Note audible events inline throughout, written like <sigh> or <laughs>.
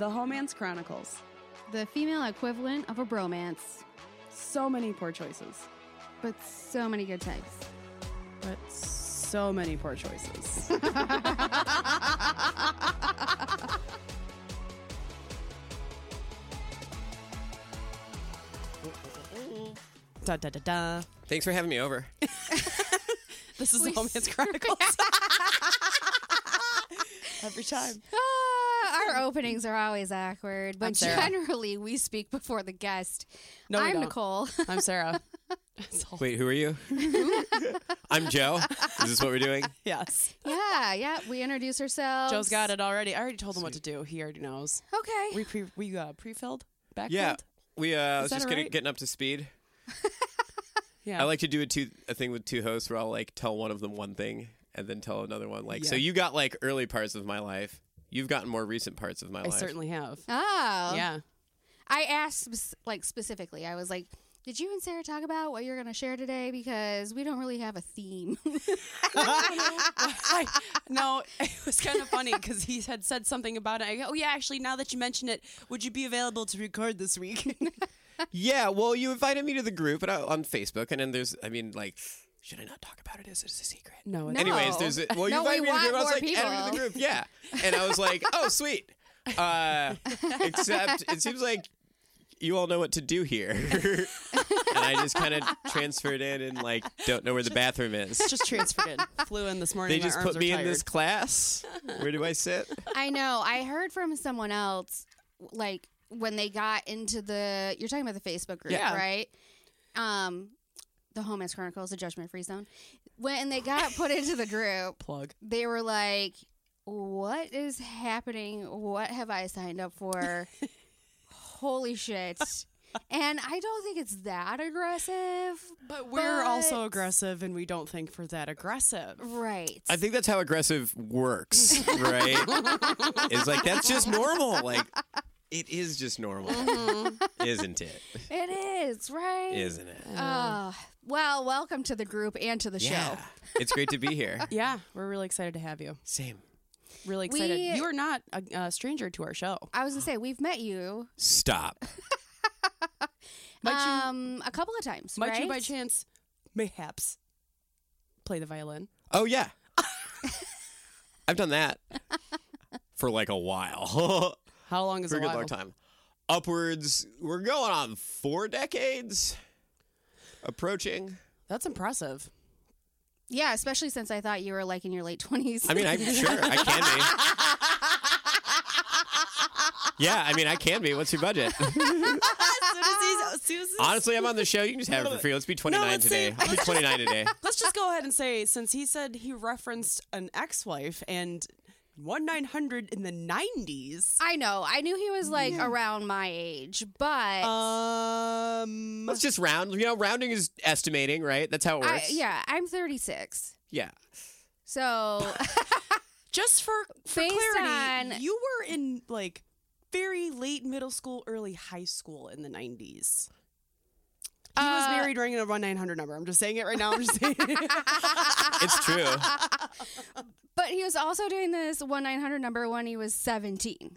The Homance Chronicles. The female equivalent of a bromance, So many poor choices, but so many good types. but so many poor choices. <laughs> da da da da. Thanks for having me over. <laughs> This is We the Homance <laughs> Chronicles. Every time. Our openings are always awkward, but generally we speak before the guest. No, I'm don't. Nicole. <laughs> I'm Sarah. <laughs> Wait, who are you? <laughs> I'm Joe. Is this what we're doing? yes. yeah, yeah. We introduce ourselves. Joe's got it already. I already told him what to do. He already knows. Okay. We pre we uh, pre-filled, backfilled. Yeah. We uh, I was just getting, right? getting up to speed. yeah. I like to do a two a thing with two hosts where I'll like tell one of them one thing and then tell another one. Like, so you got like early parts of my life. You've gotten more recent parts of my life. I life. certainly have. Oh. Yeah. I asked spec- like specifically. I was like, "Did you and Sarah talk about what you're going to share today? Because we don't really have a theme." <laughs> I, no, it was kind of funny because he had said something about it. I go, oh yeah, actually, now that you mention it, would you be available to record this week? <laughs> Yeah, well, you invited me to the group and I, on Facebook, and then there's, I mean, like, should I not talk about it? Is it a secret? no, No. Anyways, there's a, well, <laughs> you No, we me to the want group. I was more like, add me to the group. Yeah, and I was like, oh, sweet. Uh, except it seems like you all know what to do here, <laughs> and I just kind of transferred in and like don't know where the bathroom is. just transferred in. Flew in this morning. They my just arms put are me tired. in this class. Where do I sit? I know. I heard from someone else, like when they got into the. You're talking about the Facebook group, Yeah. right? Um, the Homance Chronicles, the Judgment Free Zone. When they got put into the group, <laughs> plug. they were like, "What is happening? What have I signed up for? <laughs> Holy shit!" And I don't think it's that aggressive, But we're also aggressive, and we don't think we're that aggressive. right? I think that's how aggressive works, <laughs> right? it's like that's just normal. Like it is just normal, isn't it? it is right. Isn't it? Uh, well, welcome to the group and to the Yeah, show. <laughs> it's great to be here. <laughs> Yeah, we're really excited to have you. Same. Really excited. We- you are not a, a stranger to our show. I was gonna say we've met you Stop. <laughs> Might you, um a couple of times, might right? you by chance, mayhaps, play the violin? Oh yeah, I've done that for like a while, How long is for a a good while? long time. Upwards, we're going on four decades, approaching. That's impressive. Yeah, especially since I thought you were like in your late twenties. I mean, I'm <laughs> sure I can be. Yeah, I mean, I can be. What's your budget? <laughs> as soon as he's, as soon as he's- Honestly, I'm on the show. You can just have it for free. Let's be 29 let's today. say- I'll be 29 today. <laughs> Let's just go ahead and say, since he said he referenced an ex-wife and one nine hundred in the nineties. I know. I knew he was like around my age, but Um, Let's just round. You know, rounding is estimating, right? That's how it I, works. yeah, I'm 36. Yeah. So <laughs> just for, for Based clarity, on- you were in like very late middle school, early high school in the nineties. He was Uh, married ringing a one nine hundred number. I'm just saying it right now. I'm just saying. it. <laughs> It's true. <laughs> but he was also doing this one nine hundred number when he was 17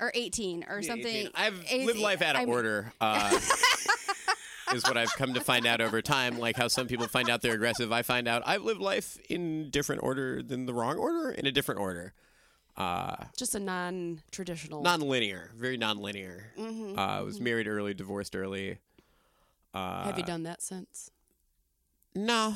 or 18 or something. I've Eighteen. lived life out of I mean- order. Uh, <laughs> is what I've come to find out over time. Like how some people find out they're aggressive. I find out I've lived life in different order than the wrong order, in a different order. Uh, just a non-traditional. non-linear, very non-linear. Mhm. Uh, I was married early, divorced early. Uh, Have you done that since? No.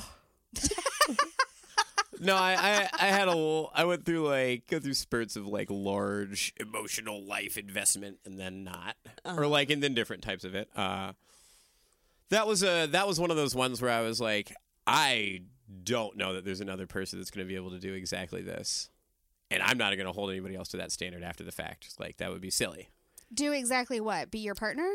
no, I, I I had a l- I went through like go through spurts of like large emotional life investment and then not or like and then different types of it. Uh that was a that was one of those ones where I was like I don't know that there's another person that's going to be able to do exactly this. And I'm not going to hold anybody else to that standard after the fact. Like that would be silly. Do exactly what? Be your partner?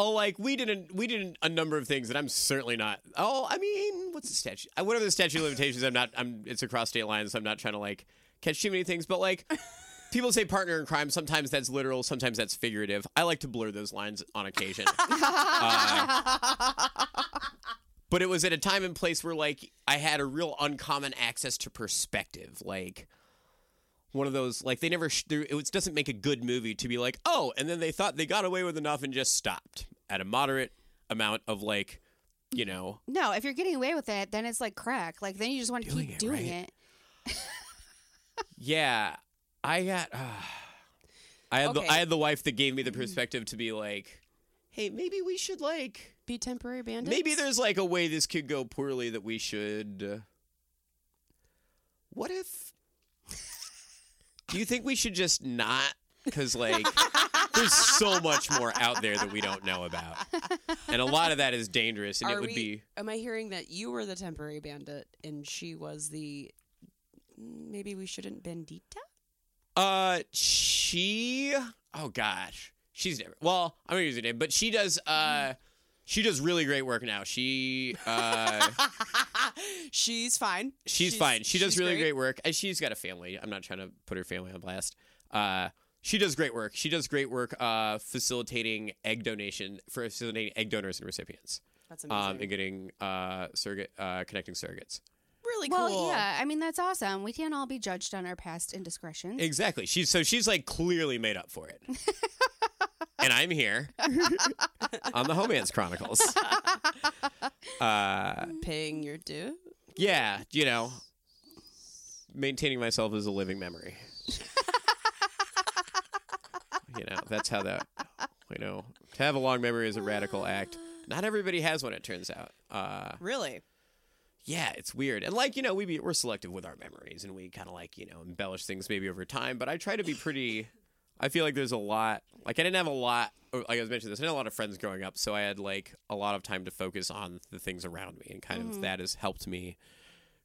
Oh, like we didn't we didn't a number of things that I'm certainly not. Oh, I mean, what's the statute? uh, Whatever the statute of limitations, I'm not. I'm. It's across state lines. So I'm not trying to like catch too many things. But like, <laughs> people say partner in crime. Sometimes that's literal. Sometimes that's figurative. I like to blur those lines on occasion. <laughs> Uh, but it was at a time and place where like I had a real uncommon access to perspective. Like, one of those like they never sh- it doesn't make a good movie to be like oh and then they thought they got away with enough and just stopped at a moderate amount of like you know No, if you're getting away with it, then it's like crack. Like then you just want to keep it, doing right? it. <laughs> yeah I got uh, I had Okay. the I had the wife that gave me the perspective to be like hey maybe we should like Be temporary bandits. maybe there's like a way this could go poorly that we should uh, what if do you think we should just not because like there's so much more out there that we don't know about and a lot of that is dangerous and Are it would we- be Am I hearing that you were the temporary bandit and she was the? Maybe we shouldn't bandita. uh she oh gosh she's never well i'm gonna use her name but she does uh she does really great work now she uh <laughs> She's fine. she's, fine. She does really great. work, and she's got a family. I'm not trying to put her family on blast. Uh, she does great work. She does great work uh, facilitating egg donation for facilitating egg donors and recipients, That's amazing. um, and getting uh, surrogate uh, connecting surrogates. really Well, cool. yeah, I mean that's awesome. We can't all be judged on our past indiscretions. Exactly. She's so she's like clearly made up for it. <laughs> and I'm here on the Homance Chronicles. <laughs> Uh, Paying your due. yeah, you know, maintaining myself as a living memory. you know, that's how that. You know, to have a long memory is a radical act. Not everybody has one. It turns out. Uh, Really? yeah, it's weird. And like, you know, we be, we're selective with our memories and we kind of like, you know, embellish things maybe over time, but I try to be pretty I feel like there's a lot like I didn't have a lot like I was mentioning this, I had a lot of friends growing up, so I had like a lot of time to focus on the things around me and kind of that has helped me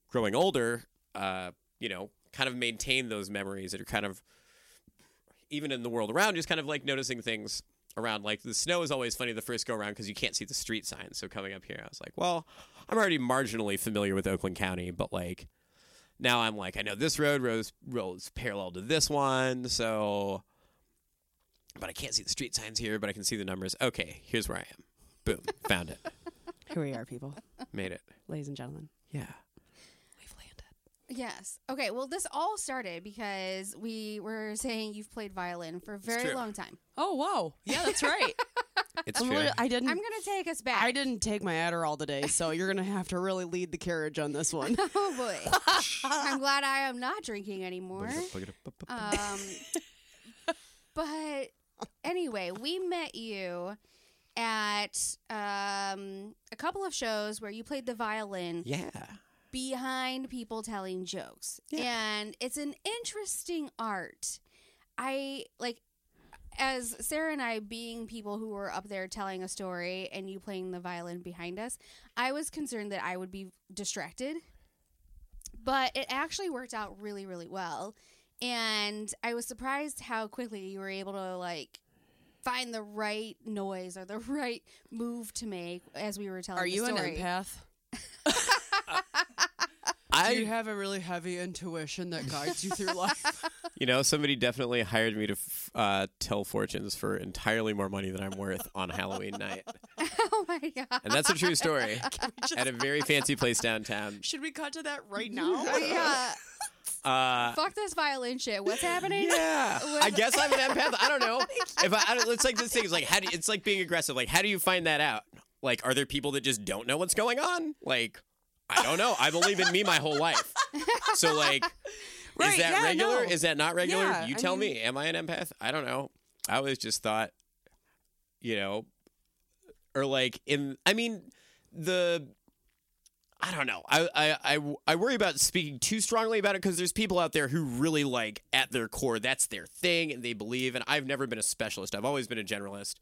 growing older, uh, you know, kind of maintain those memories that are kind of even in the world around, just kind of like noticing things around. Like the snow is always funny the first go around because you can't see the street signs. So coming up here, I was like, well, I'm already marginally familiar with Oakland County, but like now I'm like, I know this road rolls, rolls parallel to this one. So, but I can't see the street signs here, but I can see the numbers. Okay, here's where I am. Boom, found it, <laughs> Here we are, people. made it. Ladies and gentlemen. Yeah. We've landed. Yes. Okay. Well, this all started because we were saying you've played violin for a very true. long time. Oh, wow. Yeah, that's <laughs> right. It's I'm fair. lit- I didn't. I'm gonna take us back. I didn't take my Adderall today, so you're gonna have to really lead the carriage on this one. <laughs> Oh boy. I'm glad I am not drinking anymore. Um, but anyway, we met you at um, a couple of shows where you played the violin yeah. behind people telling jokes. And it's an interesting art. I like as Sarah and I being people who were up there telling a story and you playing the violin behind us, I was concerned that I would be distracted. But it actually worked out really, really well. And I was surprised how quickly you were able to like find the right noise or the <laughs> right move to make as we were telling Are the you an story. empath? I <laughs> Do you have a really heavy intuition that guides you through life? <laughs> You know, somebody definitely hired me to uh, tell fortunes for entirely more money than I'm worth on Halloween night. oh my god. And that's a true story. At a very fancy place downtown. Should we cut to that right now? Yeah. Uh, Fuck this violin shit. What's happening? yeah. <laughs> I guess I'm an empath. I don't know. <laughs> If I, I don't, it's like this thing is like, how do you, it's like being aggressive. Like, how do you find that out? Like, are there people that just don't know what's going on? Like, I don't know. I believe in me my whole life. So, like, Right, is that yeah, regular? no. Is that not regular? Yeah, you I tell mean- me. Am I an empath? I don't know. I always just thought, you know, or like in. I mean, the. I don't know. I, I, I, I worry about speaking too strongly about it because there's people out there who really like at their core that's their thing and they believe. And I've never been a specialist. I've always been a generalist.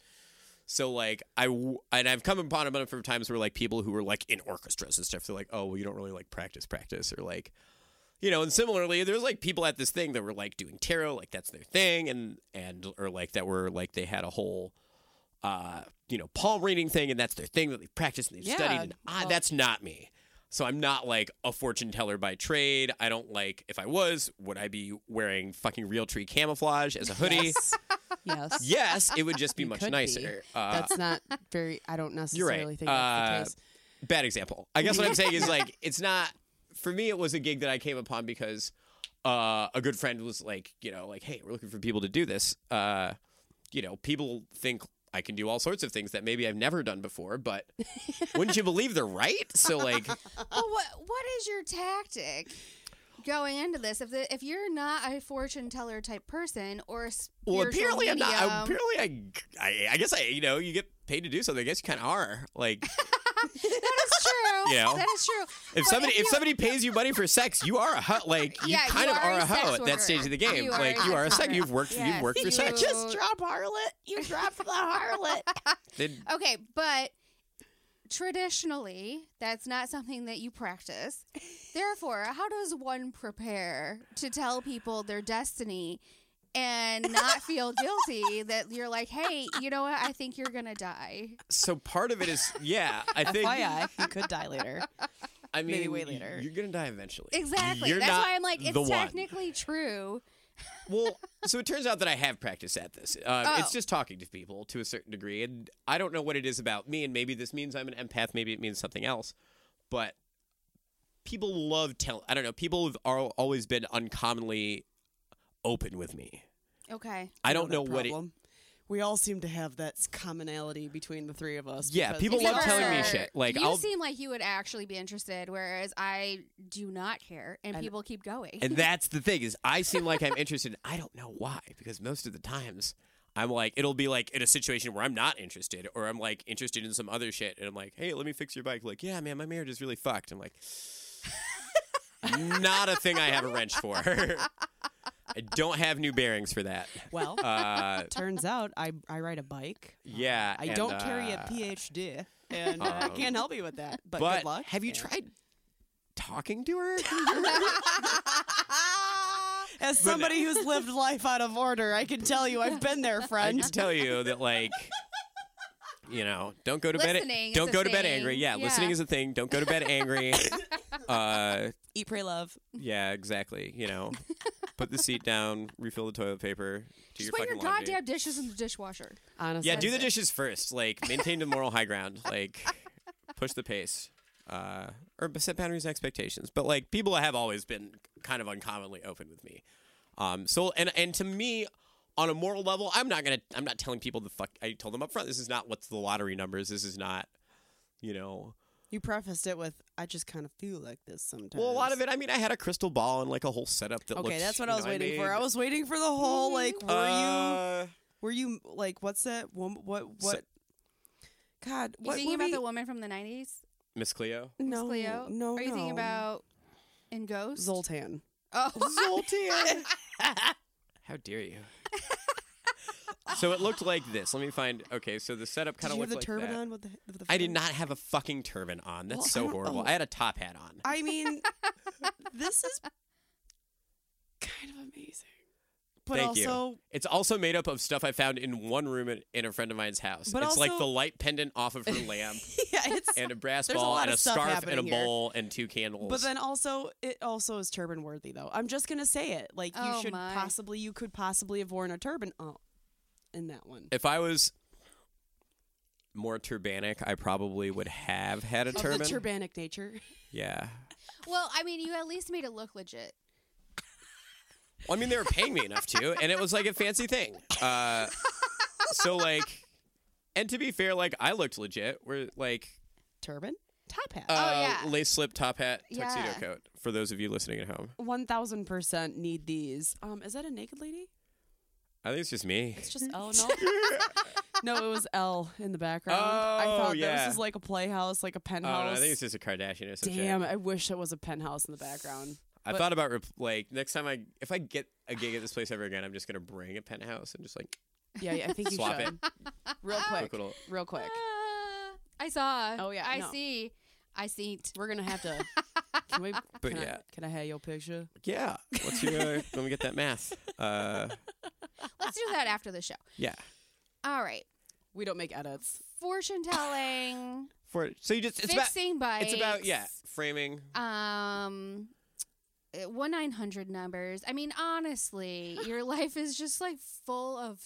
So like I and I've come upon a number of times where like people who were like in orchestras and stuff, they're like, oh well, you don't really like practice practice or like, you know. And similarly, there's like people at this thing that were like doing tarot, like that's their thing, and and or like that were like they had a whole, uh, you know, palm reading thing, and that's their thing that they practiced and they've Yeah, studied. And I, well- that's not me. So I'm not like a fortune teller by trade. I don't like. If I was, would I be wearing fucking Realtree camouflage as a hoodie? Yes. <laughs> yes. Yes, it would just be You much could be. nicer. Uh, That's not very. I don't <laughs> necessarily you're right. think that's the Uh, case. bad example. I guess what I'm saying is like <laughs> it's not for me. It was a gig that I came upon because uh, a good friend was like, you know, like, hey, we're looking for people to do this. Uh, you know, people think I can do all sorts of things that maybe I've never done before, but <laughs> wouldn't you believe they're right? So like, well, what what is your tactic going into this? If the, if you're not a fortune teller type person or a well, apparently I'm not. medium- Apparently, I, I, I guess I, you know, you get paid to do something. I guess you kind of are. Like, <laughs> that is true. You know? that is true. if But somebody if you- somebody pays you money for sex, you are a hoe. Like, you Yeah, kind you of are are a a hoe at that stage of the game. You like, a you are a sex sex. You've worked. Yes, You've worked for you- sex. Just drop harlot. You drop the harlot. <laughs> Then- Okay, but traditionally, that's not something that you practice. Therefore, how does one prepare to tell people their destiny and not feel guilty that you're like, hey, you know what? I think you're going to die. so part of it is, yeah, I think. FYI, you could die later. I mean, Maybe way y- later. You're gonna die eventually. Exactly. You're that's why I'm like, it's the one. technically true. Well, so it turns out that I have practiced at this. Um, Oh. It's just talking to people to a certain degree, and I don't know what it is about me, and maybe this means I'm an empath, maybe it means something else, but people love tell. I don't know. People have al- always been uncommonly open with me. Okay. I don't know what it. We all seem to have that commonality between the three of us. Yeah, because- people Except love telling me for shit. Like you I'll seem like you would actually be interested, whereas I do not care, and, And- people keep going. And <laughs> that's the thing is, I seem like I'm interested. I don't know why, because most of the times I'm like, it'll be like in a situation where I'm not interested, or I'm like interested in some other shit, and I'm like, hey, let me fix your bike. Like, yeah, man, my marriage is really fucked. I'm like, <laughs> not a thing I have a wrench for. <laughs> I don't have new bearings for that. Well, Uh, turns out I I ride a bike. yeah, I and, don't carry a uh, PhD, and uh, I um, can't help you with that. But, But good luck. have you and- tried talking to her? <laughs> As somebody <laughs> who's lived life out of order, I can tell you I've been there, friend. I can tell you that like you know, don't go to bed Listening is don't go to bed angry. Yeah, Yeah. listening is a thing. Don't go to bed angry. <laughs> uh Eat, pray, love. yeah, exactly, you know. Put the seat down, refill the toilet paper, do Just your put your fucking laundry. goddamn dishes in the dishwasher. Honestly, yeah, do the dishes first. Like maintain the moral high ground. Like push the pace. Uh or set boundaries and expectations. But like people have always been kind of uncommonly open with me. Um so and and to me on a moral level, I'm not gonna. I'm not telling people the fuck. I told them up front. This is not what's the lottery numbers. This is not, you know. You prefaced it with, "I just kind of feel like this sometimes." Well, a lot of it. I mean, I had a crystal ball and like a whole setup that. Okay, looked, that's what I was know, waiting for. I was waiting for the whole like, were Uh, you, were you like, what's that? One, what, what? God, You what thinking movie? about the woman from the '90s, Miss Cleo. Miss no, Cleo? no, Are you thinking about in Ghost? Zoltan? Oh, Zoltan. <laughs> How dare you? <laughs> so it looked like this. Let me find. Okay, so the setup kind of you have looked the like turban that. on with the? With the I did not have a fucking turban on. That's Well, I so don't horrible. know. I had a top hat on. I mean, <laughs> this is kind of amazing, but Thank you. also It's also made up of stuff I found in one room in, in a friend of mine's house. But it's like also- the light pendant off of her <laughs> lamp yeah, it's. and a brass There's a ball lot and of a stuff scarf and a happening here. bowl and two candles. But then also, it also is turban worthy, though. I'm just gonna say it. Like you Oh, should my. possibly, you could possibly have worn a turban. Oh, in that one. if I was more turbanic, I probably would have had a Of the turbanic nature. yeah. well, I mean, you at least made it look legit. Well, I mean, they were paying me enough to, and it was like a fancy thing. Uh, so like, and to be fair, like I looked legit. We're like Turban, top hat. uh, yeah. lace slip top hat, tuxedo Yeah. coat. For those of you listening at home, One thousand percent need these. Um, is that a naked lady? I think it's just me. It's just L. No, <laughs> no, it was L in the background. I Oh, thought yeah. this was like a playhouse, like a Oh, penthouse. no, I think it's just a Kardashian or something. Damn, I wish it was a penthouse in the background. I But- thought about rep- like next time I if I get a gig at this place ever again, I'm just gonna bring a penthouse and just like Yeah, yeah I think you Swap should. Real quick, quick little. real quick. Ah, I saw. Oh, yeah, I no. see. I see. We're gonna have to. Can we? <laughs> But can yeah. I, can I have your picture? Yeah, what's your uh, <laughs> let me get that math. Uh, Let's do that after the show. yeah. All right. We don't make edits. Fortune telling, <sighs> For so you just it's about fixing bikes. it's about yeah framing. Um, one nine hundred numbers. I mean, honestly, <laughs> your life is just like full of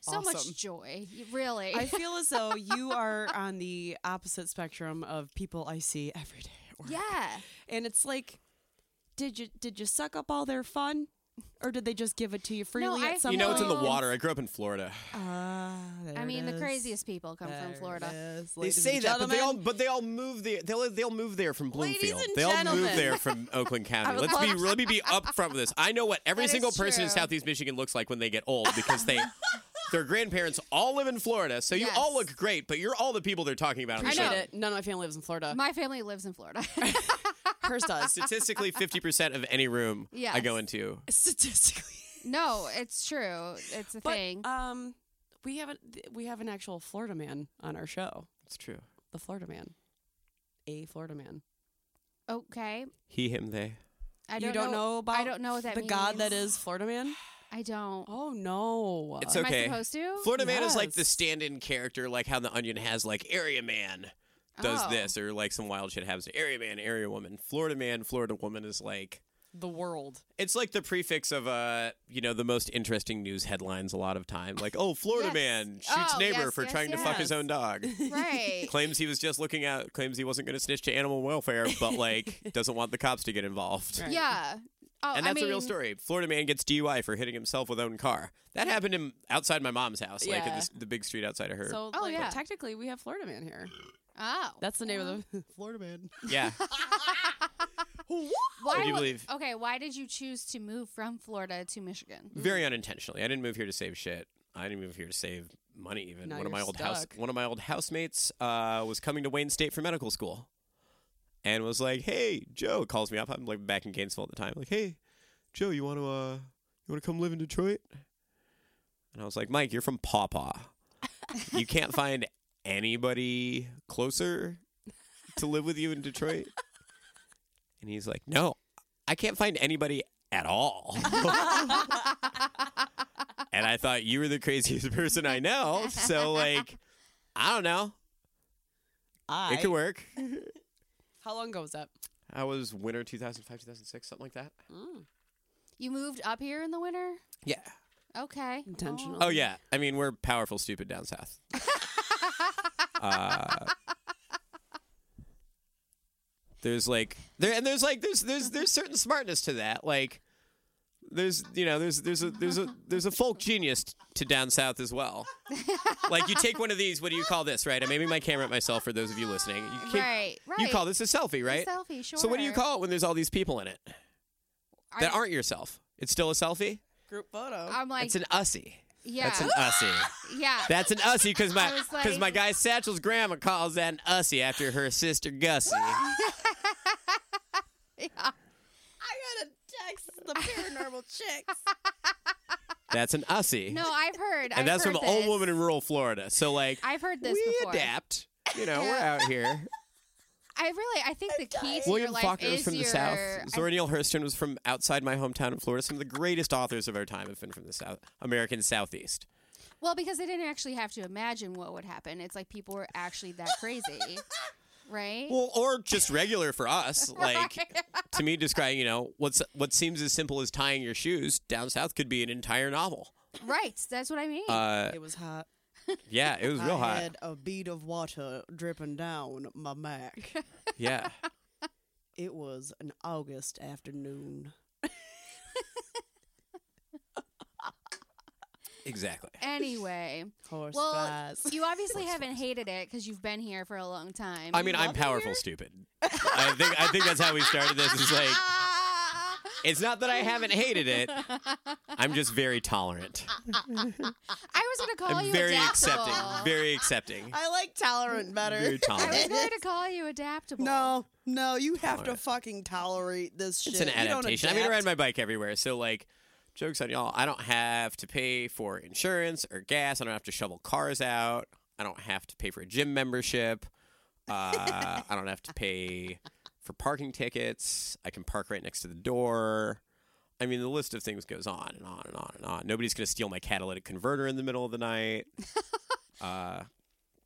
so Awesome. much joy. Really. I feel as though <laughs> you are on the opposite spectrum of people I see every day at work. yeah. And it's like did you did you suck up all their fun, or did they just give it to you freely I- at some You know, it's in the Someone- water. I grew up in Florida. Ah, there I mean, it the is. craziest people come There from Florida. is, They ladies say and that, but they all gentlemen. but they all move there. They'll they'll move there from Ladies Bloomfield. and They all move gentlemen. there from Oakland <laughs> County. would Let's be love- let me be upfront with this. I know what <laughs> every That is single person in true. Southeast Michigan looks like when they get old because they <laughs> their grandparents all live in Florida. So you all look great, but you're all the people they're talking about. On the I show. know. It. None of my family lives in Florida. My family lives in Florida. <laughs> <laughs> Hers does. Statistically, fifty percent of any room I go into. Statistically. no, it's true. It's a But thing. um, we have a we have an actual Florida man on our show. It's true. The Florida man, a Florida man. okay. He, him, they. I don't, don't know, about I don't know what that the means. god that is Florida man. I don't. Oh no! It's Am okay. I supposed to? Florida Man is like the stand-in character, like how the Onion has like Area Man does Oh. this, or like some wild shit happens. Area Man, Area Woman, Florida Man, Florida Woman is like the world. it's like the prefix of uh you know the most interesting news headlines a lot of time, like oh Florida Yes. Man shoots Oh, neighbor yes, for yes, trying to fuck his yes. own dog. <laughs> Right. claims he was just looking out. Claims he wasn't going to snitch to animal welfare, but like <laughs> doesn't want the cops to get involved. Right. Yeah. Oh, And I that's a real story. Florida man gets DUI for hitting himself with own car. That happened in, outside my mom's house, like at Yeah. the, the big street outside of her. So Oh, like, yeah. technically we have Florida man here. Oh. That's the name of the <laughs> Florida man. yeah. <laughs> Why Would you wa- believe? Okay, why did you choose to move from Florida to Michigan? Very unintentionally. I didn't move here to save shit. I didn't move here to save money. Even Now one of you're my old house, stuck. one of my old housemates, uh, was coming to Wayne State for medical school, and was like, "Hey, Joe," calls me up. I'm like back in Gainesville at the time. Like, "Hey, Joe, you want to uh, you want to come live in Detroit?" And I was like, "Mike, you're from Paw Paw. you can't find anybody closer to live with you in Detroit." And he's like, "No, I can't find anybody at all." <laughs> and I thought you were the craziest <laughs> person I know. So like, I don't know. I. It could work. <laughs> How long ago was that? I was winter 2005, 2006, something like that. Mm. You moved up here in the winter? Yeah. Okay. Intentional. Oh yeah. I mean, we're powerful, stupid down south. <laughs> uh, there's like there and there's like there's there's there's certain smartness to that. Like there's you know there's there's a there's a there's a folk genius to down south as well. <laughs> like you take one of these. What do you call this? Right? I'm aiming my camera at myself for those of you listening. You can't- Right, right. You call this a selfie, right? selfie, sure. So what do you call it when there's all these people in it that I- aren't yourself? It's still a selfie. Group photo. I'm like, it's an ussy. yeah, That's an ussy. <laughs> yeah. That's an ussy because my because like- my guy Satchel's grandma calls that an ussy after her sister Gussie. I gotta text the paranormal chicks. <laughs> That's an ussy. no, I've heard. and I've that's heard from an old this. woman in rural Florida. So like I've heard this we before. adapt. You know, we're out here. I really, I think the key to William your life Faulkner is was from the South. Zora Neale Hurston was from outside my hometown in Florida. Some of the greatest authors of our time have been from the South, American Southeast. well, because they didn't actually have to imagine what would happen. It's like people were actually that crazy, <laughs> right? Well, or just regular for us. <laughs> Like Right. to me, describing you know what's what seems as simple as tying your shoes down south could be an entire novel. right. That's what I mean. Uh, It was hot. yeah, it was real I hot. I had a bead of water dripping down my back. Yeah. <laughs> it was an August afternoon. <laughs> Exactly. anyway, <laughs> Horse well, flies. you obviously haven't hated it because you've been here for a long time. I mean, I'm powerful, here? stupid. I think I think that's how we started this. It's like, <laughs> it's not that I haven't hated it. I'm just very tolerant. I was going to call I'm you very adaptable. accepting. Very accepting. I like tolerant better. Very I was tolerant. going to call you adaptable. No, no, you have to fucking tolerate this shit. It's an You don't adaptation. I mean, I ride my bike everywhere, so like, jokes on y'all. I don't have to pay for insurance or gas. I don't have to shovel cars out. I don't have to pay for a gym membership. Uh, <laughs> I don't have to pay for parking tickets. I can park right next to the door. I mean, the list of things goes on and on and on and on. Nobody's going to steal my catalytic converter in the middle of the night. <laughs> Uh,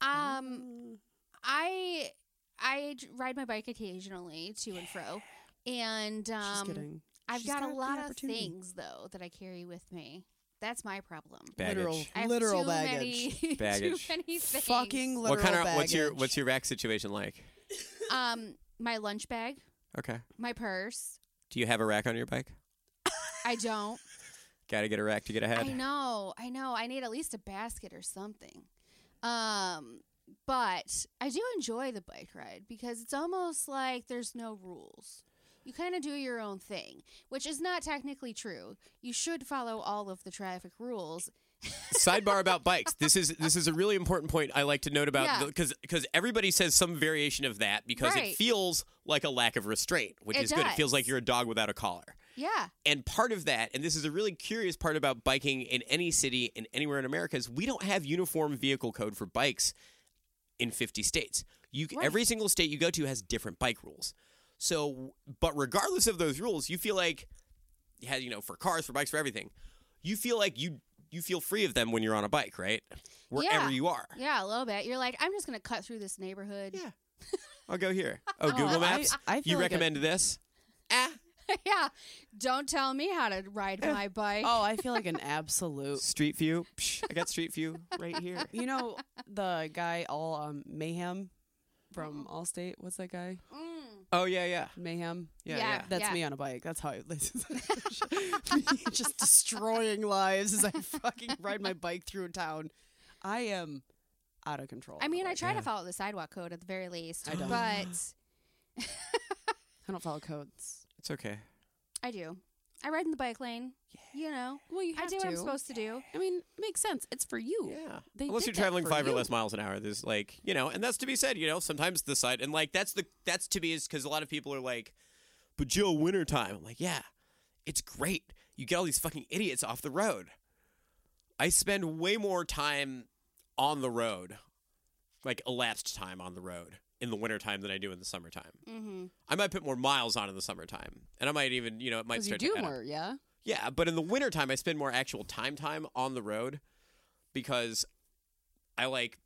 Um, I I d- ride my bike occasionally to and fro, <sighs> and um, Just kidding. I've She's got, a lot of things though that I carry with me. That's my problem. baggage. Literal, I have literal too baggage. Many, Baggage. <laughs> Too many things. Fucking literal What kind of baggage. what's your what's your rack situation like? um my lunch bag, Okay. my purse, Do you have a rack on your bike? I don't. <laughs> Got to get a rack to get ahead. I know, I know. I need at least a basket or something. Um, but I do enjoy the bike ride because it's almost like there's no rules. You kind of do your own thing, which is not technically true. You should follow all of the traffic rules. <laughs> Sidebar about bikes. This is this is a really important point I like to note about Yeah. because because everybody says some variation of that because it feels like a lack of restraint, which It is good. It feels like you're a dog without a collar. Yeah, And part of that, and this is a really curious part about biking in any city and anywhere in America, is we don't have uniform vehicle code for bikes in 50 states. You Right. every single state you go to has different bike rules. So, but regardless of those rules, you feel like you you know, for cars, for bikes, for everything, you feel like you you feel free of them when you're on a bike, right? Wherever Yeah. you are. yeah, a little bit. You're like, I'm just gonna cut through this neighborhood. Yeah. <laughs> I'll go here. <laughs> Oh, Google Maps. I you feel like a- this? Ah. <laughs> yeah. Don't tell me how to ride my bike. Oh, I feel like an absolute. Street View. Psh, I got Street View right here. You know the guy all um, mayhem from Allstate. What's that guy? Mm. Oh yeah, yeah. Mayhem. Yeah, Yeah. yeah. That's me on a bike. That's how I <laughs> <laughs> me just destroying lives as I <laughs> fucking ride my bike through town. I am out of control. I mean, I try Yeah. to follow the sidewalk code at the very least, I don't. but I don't follow codes. It's okay. I do. I ride in the bike lane. You know, Well, you I have do to. what I'm supposed to do. I mean, it makes sense. It's for you. Yeah. They Unless did you're that traveling for five or less miles an hour, there's like you know, and that's to be said. You know, sometimes the side and like that's the that's to be is because a lot of people are like, but Joe, wintertime. I'm like, yeah, it's great. You get all these fucking idiots off the road. I spend way more time on the road, like elapsed time on the road in the wintertime than I do in the summertime. Mm-hmm. I might put more miles on in the summertime, and I might even you know it might you start to do add up. more, yeah. Yeah, but in the wintertime, I spend more actual time time on the road because I like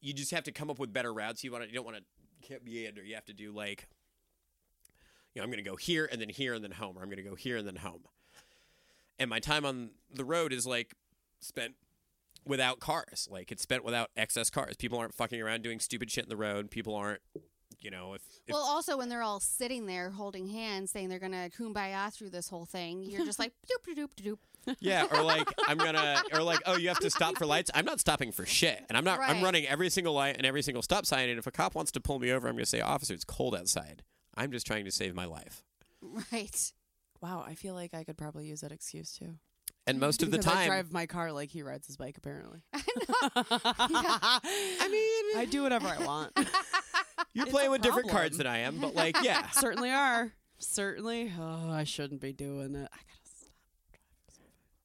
you just have to come up with better routes. You want to you don't want to can't meander. You have to do like you know I'm going to go here and then here and then home, or I'm going to go here and then home. And my time on the road is like spent without cars. Like it's spent without excess cars. People aren't fucking around doing stupid shit in the road. People aren't, you know, if, if Well, also when they're all sitting there holding hands, saying they're gonna kumbaya through this whole thing, you're just like <laughs> doop doop doop doop. Yeah, or like <laughs> I'm gonna, or like, oh, you have to stop for lights. I'm not stopping for shit, and I'm not. I'm running every single light and every single stop sign. And if a cop wants to pull me over, I'm gonna say, officer, it's cold outside. I'm just trying to save my life. <laughs> Right. Wow, I feel like I could probably use that excuse too. And <laughs> most of the Because I time, drive my car like he rides his bike. Apparently, <laughs> <laughs> I mean, I do whatever I want. you're it's playing a with different cards than I am, but like, yeah, Certainly are. Certainly. Oh, I shouldn't be doing it. I gotta stop.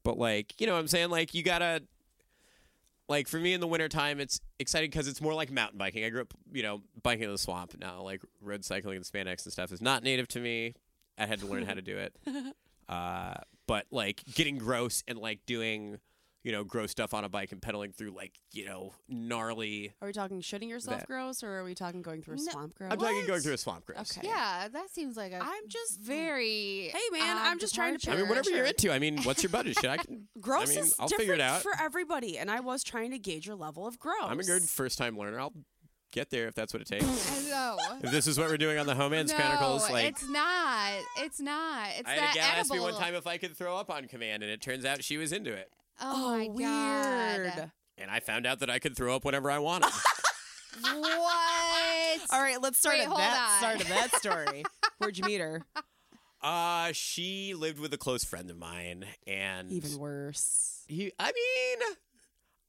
but like, you know, what I'm saying, like, you gotta. Like for me in the wintertime, it's exciting because it's more like mountain biking. I grew up, you know, biking in the swamp. Now, like road cycling and spandex and stuff is not native to me. I had to learn how to do it. Uh, but like getting gross and like doing, you know, gross stuff on a bike and pedaling through like, you know, gnarly. Are we talking shitting yourself That- gross, or are we talking going through a No, swamp gross? I'm talking going through a swamp gross. Okay. Yeah, that seems like a. I'm just very. Hey, man, odd I'm just trying to departure. I mean, whatever you're into. I mean, what's your budget? Shit, I <laughs> can. Gross I mean, is I'll different figure it out. for everybody, and I was trying to gauge your level of gross. I'm a good first time learner. I'll get there if that's what it takes. <laughs> I know. if this is what we're doing on the Homance no, Chronicles, like. it's not. It's not. It's I that had a gal ask me one time if I could throw up on command, and it turns out she was into it. Oh, my weird. god. And I found out that I could throw up whenever I wanted. <laughs> What? All right, let's start Wait, at that on. start of that story. <laughs> Where'd you meet her? uh, she lived with a close friend of mine, and Even worse. he. I mean,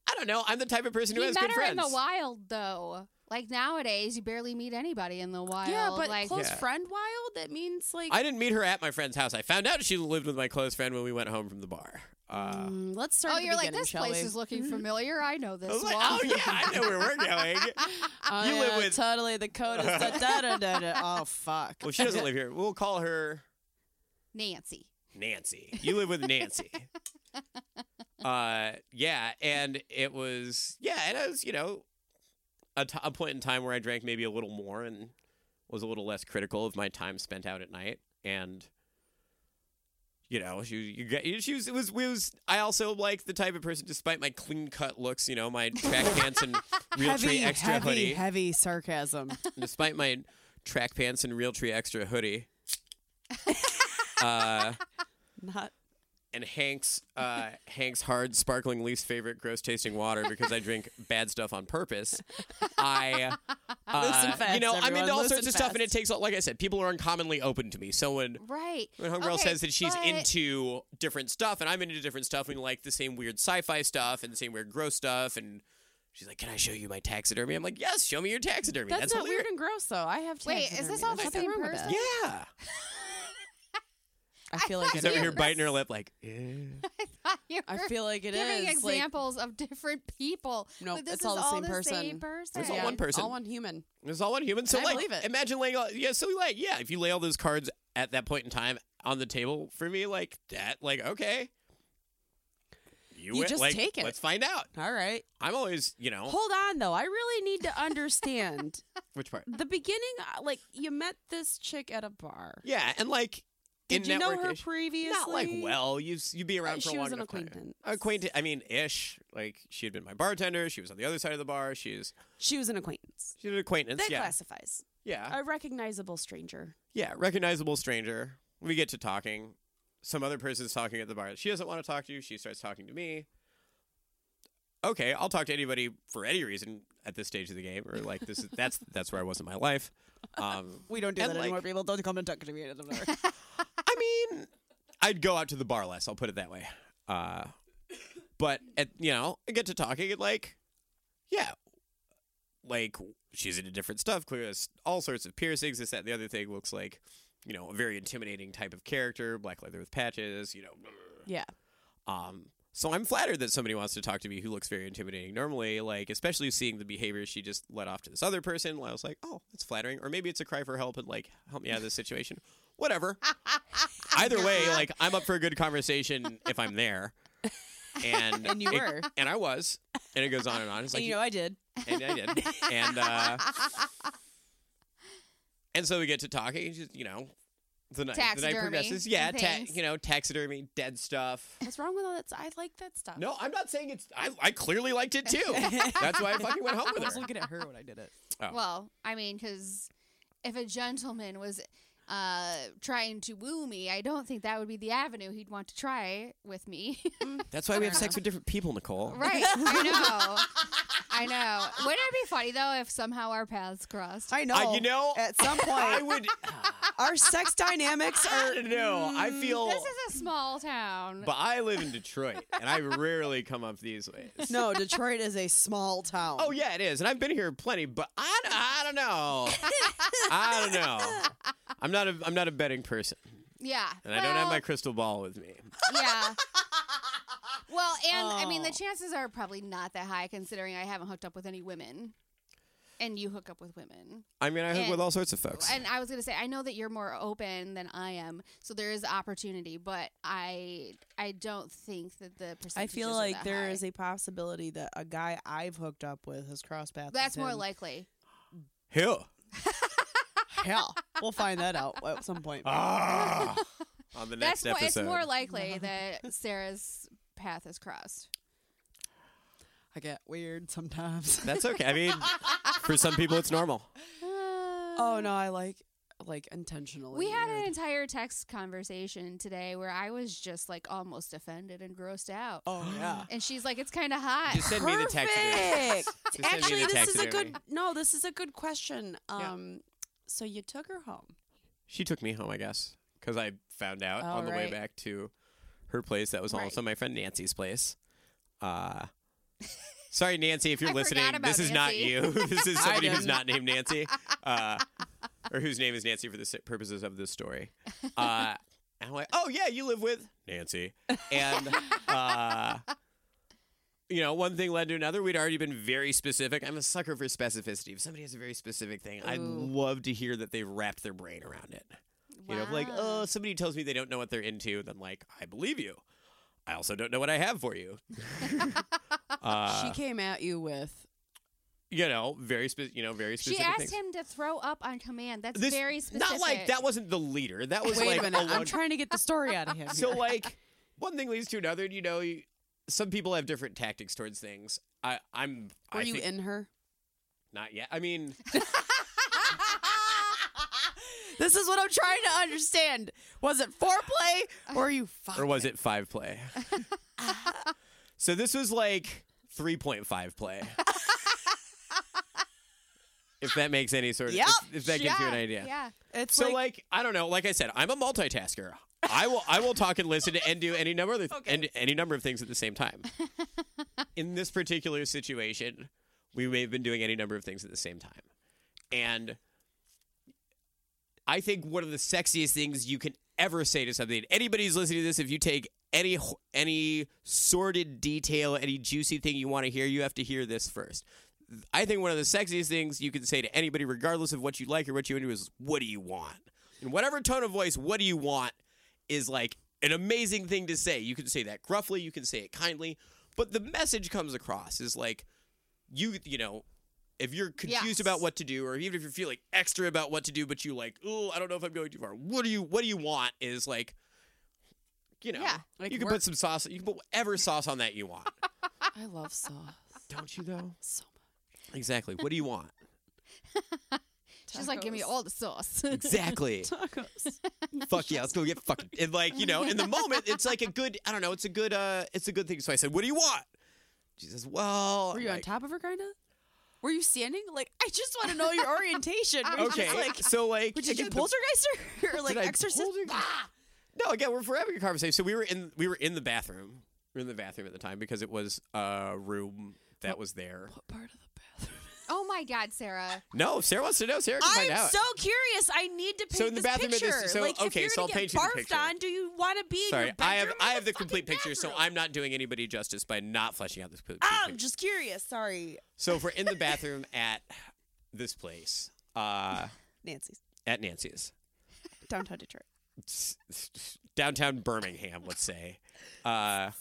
I don't know. I'm the type of person who He has met good her friends. in the wild, though. Like nowadays, you barely meet anybody in the wild. yeah, but like, close Yeah. friend wild. That means like. I didn't meet her at my friend's house. I found out she lived with my close friend when we went home from the bar. Uh, Mm, let's start. oh, at the you're like beginning, this shall place we? is looking familiar. I know I this was like, one. oh yeah, I know where we're <laughs> going. <laughs> Oh, You live yeah, with- totally the code is da, da, da, da, da. Oh fuck. Well, she doesn't live here. We'll call her Nancy. Nancy. You live with Nancy. <laughs> uh, yeah, and it was yeah, and it was you know a, t- a point in time where I drank maybe a little more and was a little less critical of my time spent out at night, and you know she you get she was it was it was I also like the type of person, despite my clean cut looks, you know my track <laughs> pants and Realtree heavy, extra heavy, hoodie, heavy sarcasm. despite my track pants and Realtree extra hoodie. <laughs> Uh, Not and Hank's uh, Hank's hard, sparkling, least favorite, gross tasting water because I drink <laughs> bad stuff on purpose. I, <laughs> uh, Loose fast, you know, I'm into all loose sorts and of stuff, and it takes, like I said, people are uncommonly open to me. So when Right. when Homegirl Okay, says that she's but- into different stuff, and I'm into different stuff, and like the same weird sci-fi stuff and the same weird gross stuff, and she's like, "Can I show you my taxidermy?" I'm like, "Yes, show me your taxidermy." that's, That's, not hilarious. weird and gross though. I have. Wait, is this all There's the nothing same wrong person? Yeah, <laughs> I feel like thought it she's over you- here is. biting her <laughs> lip, like, "Eh." You I feel like it is. giving like- examples of different people. Nope, but this it's is all the all same the person. Same person. It's all one person. all one human. It's all one human. So I like, believe it. imagine laying all yeah. So like, yeah, if you lay all those cards at that point in time on the table for me, like that, like okay, You win. just like, take it. Let's find out. All right. I'm always, you know, Hold on though. I really need to understand <laughs> which part? the beginning. uh, Like you met this chick at a bar. Yeah, and like, Did you know her previously? Not like well, you you'd be around Uh, for she a long was an acquaintance. Acquaintance. I mean, ish. Like she had been my bartender. She was on the other side of the bar. She's She was an acquaintance. she's an acquaintance. That yeah, classifies. yeah, A recognizable stranger. yeah. Recognizable stranger. We get to talking. Some other person's talking at the bar. She doesn't want to talk to you. She starts talking to me. Okay, I'll talk to anybody for any reason at this stage of the game, or like this is that's that's where I was in my life. Um, We don't do that like- anymore. People don't come and talk to me bar. <laughs> I mean, I'd go out to the bar less. I'll put it that way. Uh, but at you know, I get to talking and like, yeah, like she's into different stuff. Clearly, all sorts of piercings. This, that, the other thing looks like, you know, a very intimidating type of character. Black leather with patches. You know. yeah. Um. So I'm flattered that somebody wants to talk to me who looks very intimidating. Normally, like especially seeing the behavior she just let off to this other person, I was like, oh, that's flattering. Or maybe it's a cry for help and like help me out of this situation. Whatever. <laughs> Either way, like I'm up for a good conversation if I'm there. And <laughs> And you it- were. and I was, and it goes on and on. It's like and you know I did. and I did, and uh, <laughs> and so we get to talking. Just you know, the night the night Taxidermy progresses. Yeah, and ta- things. you know, taxidermy, dead stuff. What's wrong with all that? I like that stuff. No, I'm not saying it's. I, I clearly liked it too. That's why I fucking went home <laughs> with her. I with was looking at her when I did it. Oh. Well, I mean, because if a gentleman was uh, trying to woo me, I don't think that would be the avenue he'd want to try with me. <laughs> That's why we have sex with different people, Nicole. right? I know. I know. Wouldn't it be funny though if somehow our paths crossed? I know. Uh, you know, at some point, I would. <laughs> our sex dynamics <laughs> are. don't. I mm, feel. This is a small town. But I live in Detroit, and I rarely come up these ways. No, <laughs> Detroit is a small town. Oh yeah, it is, and I've been here plenty. But I, I don't know. <laughs> I don't know. I'm not a I'm not a betting person, yeah. and I don't have my crystal ball with me. Yeah. Well, and I mean, the Oh. chances are probably not that high considering I haven't hooked up with any women. And you hook up with women. I mean, I hook And- with all sorts of folks. And I was going to say, I know that you're more open than I am, so there is opportunity, but I I don't think that the percentage I feel like there is a possibility that a guy I've hooked up with has crossed paths. That's with more him. likely. Hell. <laughs> hell. We'll find that out at some point. Ah. <laughs> On the next That's next more, it's more likely that Sarah's path is crossed. I get weird sometimes. That's okay. I mean, <laughs> for some people, it's normal. oh no, I like like intentionally. We had an weird. entire text conversation today where I was just like almost offended and grossed out. Oh yeah. And she's like, it's kind of hot. Just send me the taxidermy. Perfect. <laughs> Just send me Actually, the this is a good. No, this is a good question. Yeah. Um, so you took her home. She took me home, I guess, because I found out Oh, on the way right. back to her place that was Right. also my friend Nancy's place. Uh, sorry, Nancy, if you're I listening, about this is not you. <laughs> this is somebody who's didn't. named Nancy, uh, or whose name is Nancy for the purposes of this story. Uh, and I'm like, oh yeah, you live with Nancy, and uh, you know, one thing led to another. We'd already been very specific. I'm a sucker for specificity. If somebody has a very specific thing, I'd love to hear that they've wrapped their brain around it. You know, like, oh, somebody tells me they don't know what they're into, then like, I believe you. I also don't know what I have for you. <laughs> uh, she came at you with. you know, very spe- you know, very specific. She asked things. him to throw up on command. That's This- very specific. Not like that wasn't the leader. That was Wait like a minute. I'm trying to get the story out of him. so like one thing leads to another. and, You know, you, some people have different tactics towards things. I I'm were I you think- in her? not yet. I mean, <laughs> This is what I'm trying to understand. Was it foreplay or are you fucking? or was it five play? <laughs> so this was like 3.5 play. if that makes any sort of Yep. if, if that gives you an Yeah, idea. Yeah. It's So like, like, I don't know, like I said, I'm a multitasker. I will I will talk and listen and do any number of Okay. and any number of things at the same time. <laughs> In this particular situation, we may have been doing any number of things at the same time. And I think one of the sexiest things you can ever say to something. Anybody who's listening to this, if you take any any sordid detail, any juicy thing you want to hear, you have to hear this first. I think one of the sexiest things you can say to anybody, regardless of what you like or what you into, is "What do you want?" In whatever tone of voice, "What do you want?" is like an amazing thing to say. You can say that gruffly, you can say it kindly, but the message comes across is like you, you know, if you're confused Yes. about what to do, or even if you're feeling extra about what to do, but you like, oh, I don't know if I'm going too far. What do you What do you want? Is like, you know, Yeah. Like you can we're- put some sauce. You can put whatever sauce on that you want. <laughs> I love sauce don't you though? so much Exactly. What do you want? <laughs> She's like, give me all the sauce. <laughs> Exactly. Tacos. Fuck yeah, let's go get fucking. And like you know, in the moment, it's like a good. I don't know. It's a good. uh It's a good thing. So I said, "What do you want?" She says, "Well." Were you like, on top of her, kind of? Were you standing? Like, I just want to know your orientation. <laughs> Okay, like, so like, <laughs> did you poltergeist or like exorcist? poltergeist- Ah! <laughs> No, again, we're, we're having conversation. So we were in we were in the bathroom. We were in the bathroom at the time because it was a room that was there. What part of the bathroom? Oh my God, Sarah. No, Sarah wants to know. Sarah can find I'm out. so curious. I need to paint So in the this bathroom at this- picture. so- like, okay, if you're so gonna I'll get paint you the barfed picture. on, do you want to be in Sorry, your I have bedroom I have the fucking complete picture, so bathroom? I'm not doing anybody justice by not fleshing out this complete I'm picture. just curious. Sorry, So if we're in the bathroom <laughs> at this place, uh, Nancy's at Nancy's, downtown Detroit. downtown Birmingham, let's say. Uh,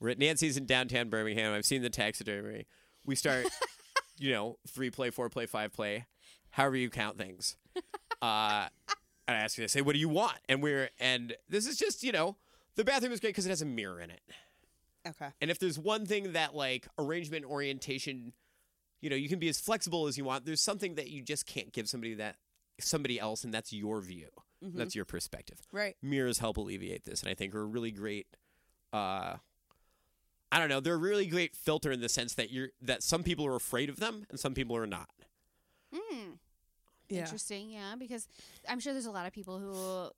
we're at Nancy's in downtown Birmingham. I've seen the taxidermy. We start, <laughs> you know, three play, four play, five play, however you count things. <laughs> Uh, and I ask you, to say, what do you want? And we're, and this is just, you know, the bathroom is great because it has a mirror in it. Okay. And if there's one thing that like arrangement orientation, you know, you can be as flexible as you want. There's something that you just can't give somebody that somebody else, and that's your view. That's your perspective. Right. Mirrors help alleviate this, and I think are a really great. Uh, I don't know. They're a really great filter in the sense that you're that some people are afraid of them and some people are not. Hmm. Yeah. Interesting, yeah, because I'm sure there's a lot of people who,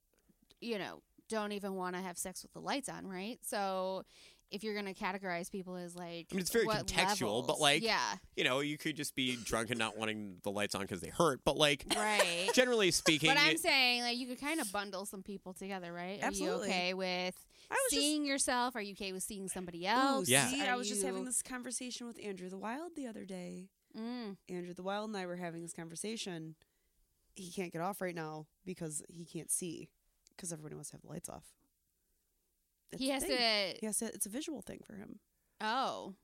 you know, don't even want to have sex with the lights on, right? So if you're going to categorize people as like, I mean, it's very what contextual, but like, yeah, you know, you could just be drunk and not wanting the lights on because they hurt. But like, right. generally speaking, But I'm it- saying like you could kind of bundle some people together, right? Are Absolutely. you okay with I was just- seeing yourself? Are you okay with seeing somebody Ooh, else? Yeah. See, I was just having this conversation with Andrew the Wild the other day. Mm. Andrew the Wild and I were having this conversation. He can't get off right now because he can't see because everybody wants to have the lights off. That's He has to. He has to. It's a visual thing for him. Oh,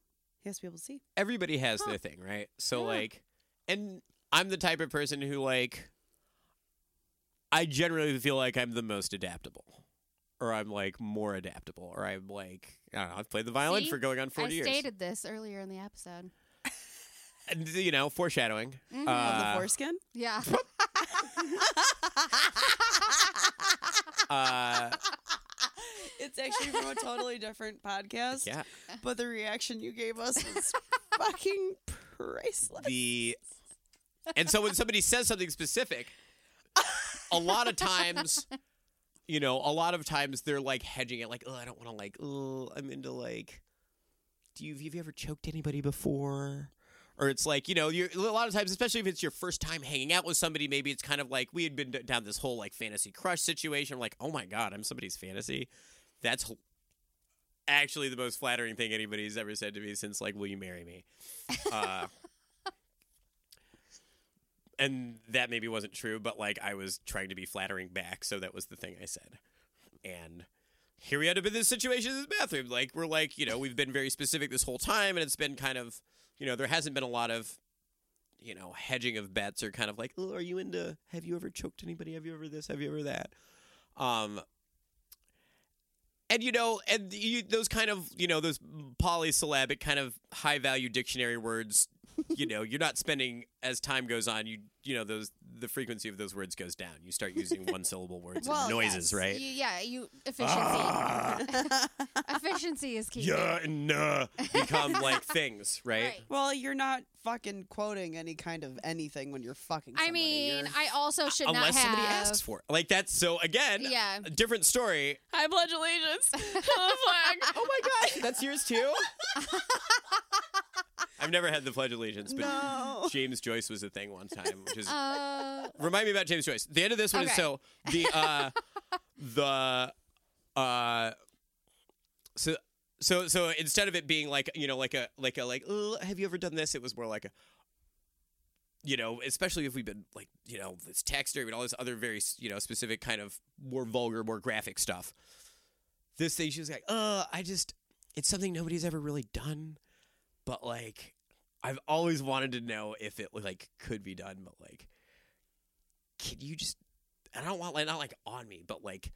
He has to be able to see. everybody has Huh. their thing, right? So Yeah. like, and I'm the type of person who like, I generally feel like I'm the most adaptable, or I'm like more adaptable, or I'm like, I don't know, I've played the violin See? for going on I 40 years. I stated this earlier in the episode. And, you know, foreshadowing. Mhm. Of Uh, the foreskin. Yeah. <laughs> uh, It's actually from a totally different podcast. yeah, But the reaction you gave us was fucking priceless. the and so when somebody says something specific, a lot of times, you know, a lot of times they're like hedging it, like, oh, I don't want to like, oh, I'm into like, do you have you ever choked anybody before? Or it's like, you know, you're a lot of times, especially if it's your first time hanging out with somebody, maybe it's kind of like we had been down this whole like fantasy crush situation. Like, oh my god, I'm somebody's fantasy. That's actually the most flattering thing anybody's ever said to me since like, will you marry me? Uh, and that maybe wasn't true, but like I was trying to be flattering back, so that was the thing I said. And here we end up in this situation in this bathroom. Like we're like, you know, we've been very specific this whole time, and it's been kind of, you know, there hasn't been a lot of, you know, hedging of bets or kind of like, oh, are you into? Have you ever choked anybody? Have you ever this? Have you ever that? Um. And you know, and you, those kind of, you know, those polysyllabic kind of high value dictionary words you know you're not spending as time goes on you you know those the frequency of those words goes down. You start using <laughs> one syllable words Well, and noises, yes. right? You- yeah, you efficiency. Ah, <laughs> efficiency is key. yeah, and uh, become like things, <laughs> right? Right. Well, you're not fucking quoting any kind of anything when you're fucking. I mean, You're- I also should not Unless have. somebody asks for it. Like that's so again, Yeah. a different story. I pledge allegiance to the flag. Oh my gosh, that's yours too. I've never had the Pledge of Allegiance, but No. James Joyce was a thing one time, which is <laughs> Uh, remind me about James Joyce. The end of this one is Okay. so the uh <laughs> the uh so so so instead of it being like you know like a like a like "Ugh, have you ever done this it was more like a you know especially if we've been like you know this taxidermy and all this other very you know specific kind of more vulgar more graphic stuff this thing she was like uh i just it's something nobody's ever really done but like i've always wanted to know if it like could be done but like can you just I don't want like not like on me, but like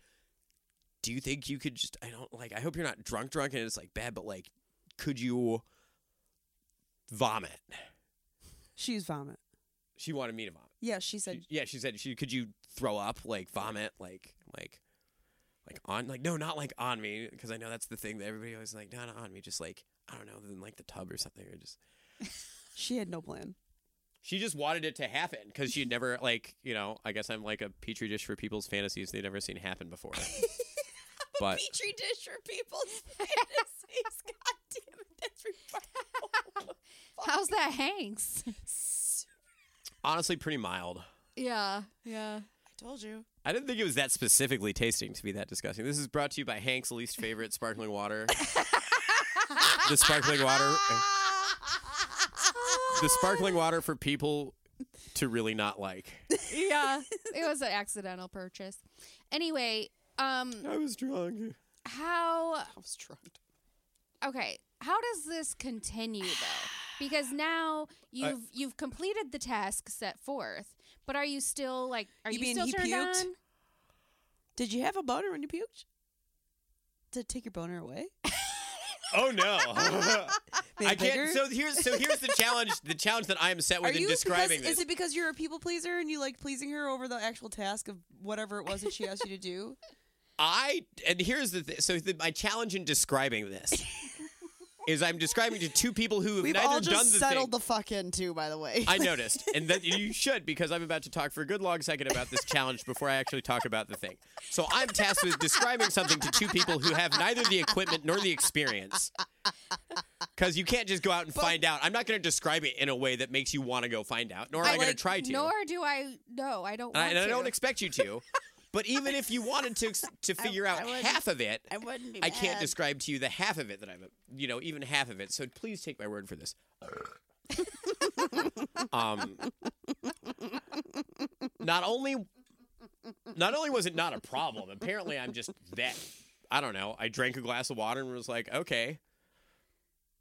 do you think you could just I don't like I hope you're not drunk drunk and it's like bad, but like could you vomit? She's vomit. She wanted me to vomit. Yeah, she said. She- yeah, she said she could you throw up like vomit like like like on like no not like on me because I know that's the thing that everybody always like not on me just like I don't know then like the tub or something or just She had no plan. she just wanted it to happen because she'd never like you know I guess I'm like a petri dish for people's fantasies they've never seen happen before. <laughs> but Petri dish for people's <laughs> fantasies. God damn it, that's remarkable. <laughs> how's that, Hanks? honestly, pretty mild. yeah, yeah. I told you. I didn't think it was that specifically tasting to be that disgusting. This is brought to you by Hank's least favorite sparkling water. the sparkling water, the sparkling water for people to really not like. yeah, it was an accidental purchase. Anyway, um, I was drunk. how I was drunk. okay? How does this continue though? Because now you've you've completed the task set forth, but are you still like are You you, still turned puked? on? Did you have a boner when you puked? Did it take your boner away? <laughs> Oh no! <laughs> I can't. So here's so here's the challenge. The challenge that I am set Are with in you describing because, this. Is it because you're a people pleaser and you like pleasing her over the actual task of whatever it was that she asked you to do? I and here's the th- so the, my challenge in describing this <laughs> is I'm describing to two people who have We've neither all done just the settled thing. the fuck in too, by the way. I <laughs> noticed, and that you should because I'm about to talk for a good long second about this challenge before I actually talk about the thing. So I'm tasked with describing something to two people who have neither the equipment nor the experience. Because you can't just go out and find out. I'm not going to describe it in a way that makes you want to go find out, nor am I, going to try to. Nor do I. No, I don't. and I, Want and I don't expect you to. But <laughs> even if you wanted to to figure out I half of it, I wouldn't be I can't mad. describe to you the half of it that I'm, you know, even half of it. So please take my word for this. <laughs> um, not only, not only was it not a problem. Apparently, I'm just that. I don't know. I drank a glass of water and was like, okay.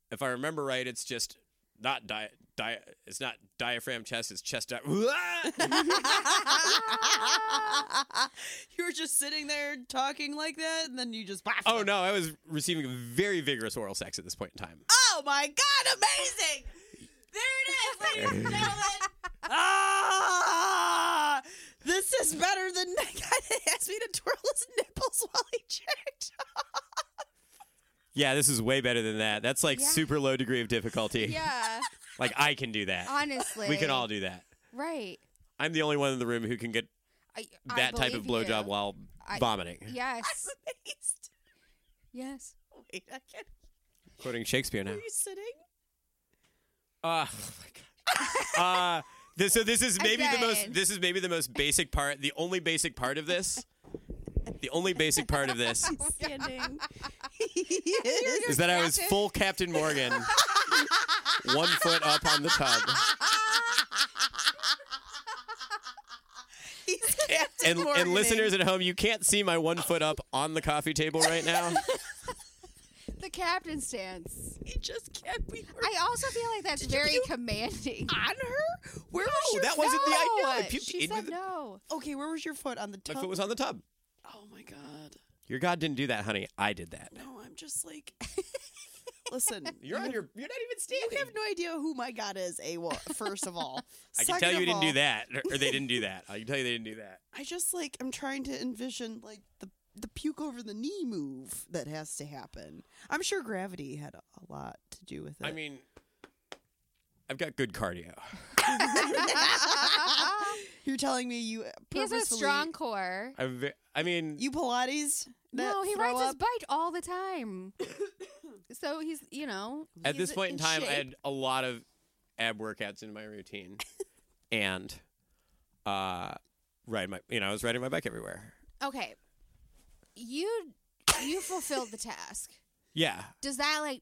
If I remember right, it's just not di- di- It's not diaphragm chest. It's chest. Di- <laughs> you were just sitting there talking like that, and then you just. oh no, I was receiving very vigorous oral sex at this point in time. Oh my god! Amazing. There it is, ladies and <laughs> gentlemen. ah, this is better than that guy that asked me to twirl his nipples while he checked. <laughs> Yeah, this is way better than that. That's like Yeah. super low degree of difficulty. <laughs> Yeah, <laughs> Like I can do that. honestly, we can all do that. Right. I'm the only one in the room who can get I, I that type of believe blowjob you. while I- vomiting. <laughs> Yes. Amazed. Yes. Wait, I can't. Quoting Shakespeare now. Are you sitting? Uh, oh my God. uh this, so this is maybe the most Again. this is maybe the most basic part, the only basic part of this. The only basic part of this Standing. He is. is that I was full Captain Morgan. one foot up on the tub. He's And, and listeners at home, you can't see my one foot up on the coffee table right now. <laughs> The captain stance. He just can't be. I also feel like that's Did very puke commanding. on her. Where was your? that wasn't the idea. No, I puked she into said the- no. Okay, where was your foot on the tub? My foot was on the tub. oh my god. Your God didn't do that, honey. I did that. No, I'm just like. <laughs> Listen, <laughs> You're on your. You're not even standing. You have no idea who my god is. A first of all, <laughs> I can Second tell you of didn't do that, or- or they didn't do that. I can tell you they didn't do that. I just like I'm trying to envision like the the puke over the knee move that has to happen. I'm sure gravity had a lot to do with it. I mean, I've got good cardio. <laughs> you're telling me you he has a strong core. I've, ve- I mean, You Pilates? No, he throw rides his up? bike all the time. <coughs> so he's, you know, at he's this point in in time, I shape. had a lot of ab workouts in my routine, <laughs> and uh, ride my. You know, I was riding my bike everywhere. Okay, you you fulfilled the task. Yeah, Does that like?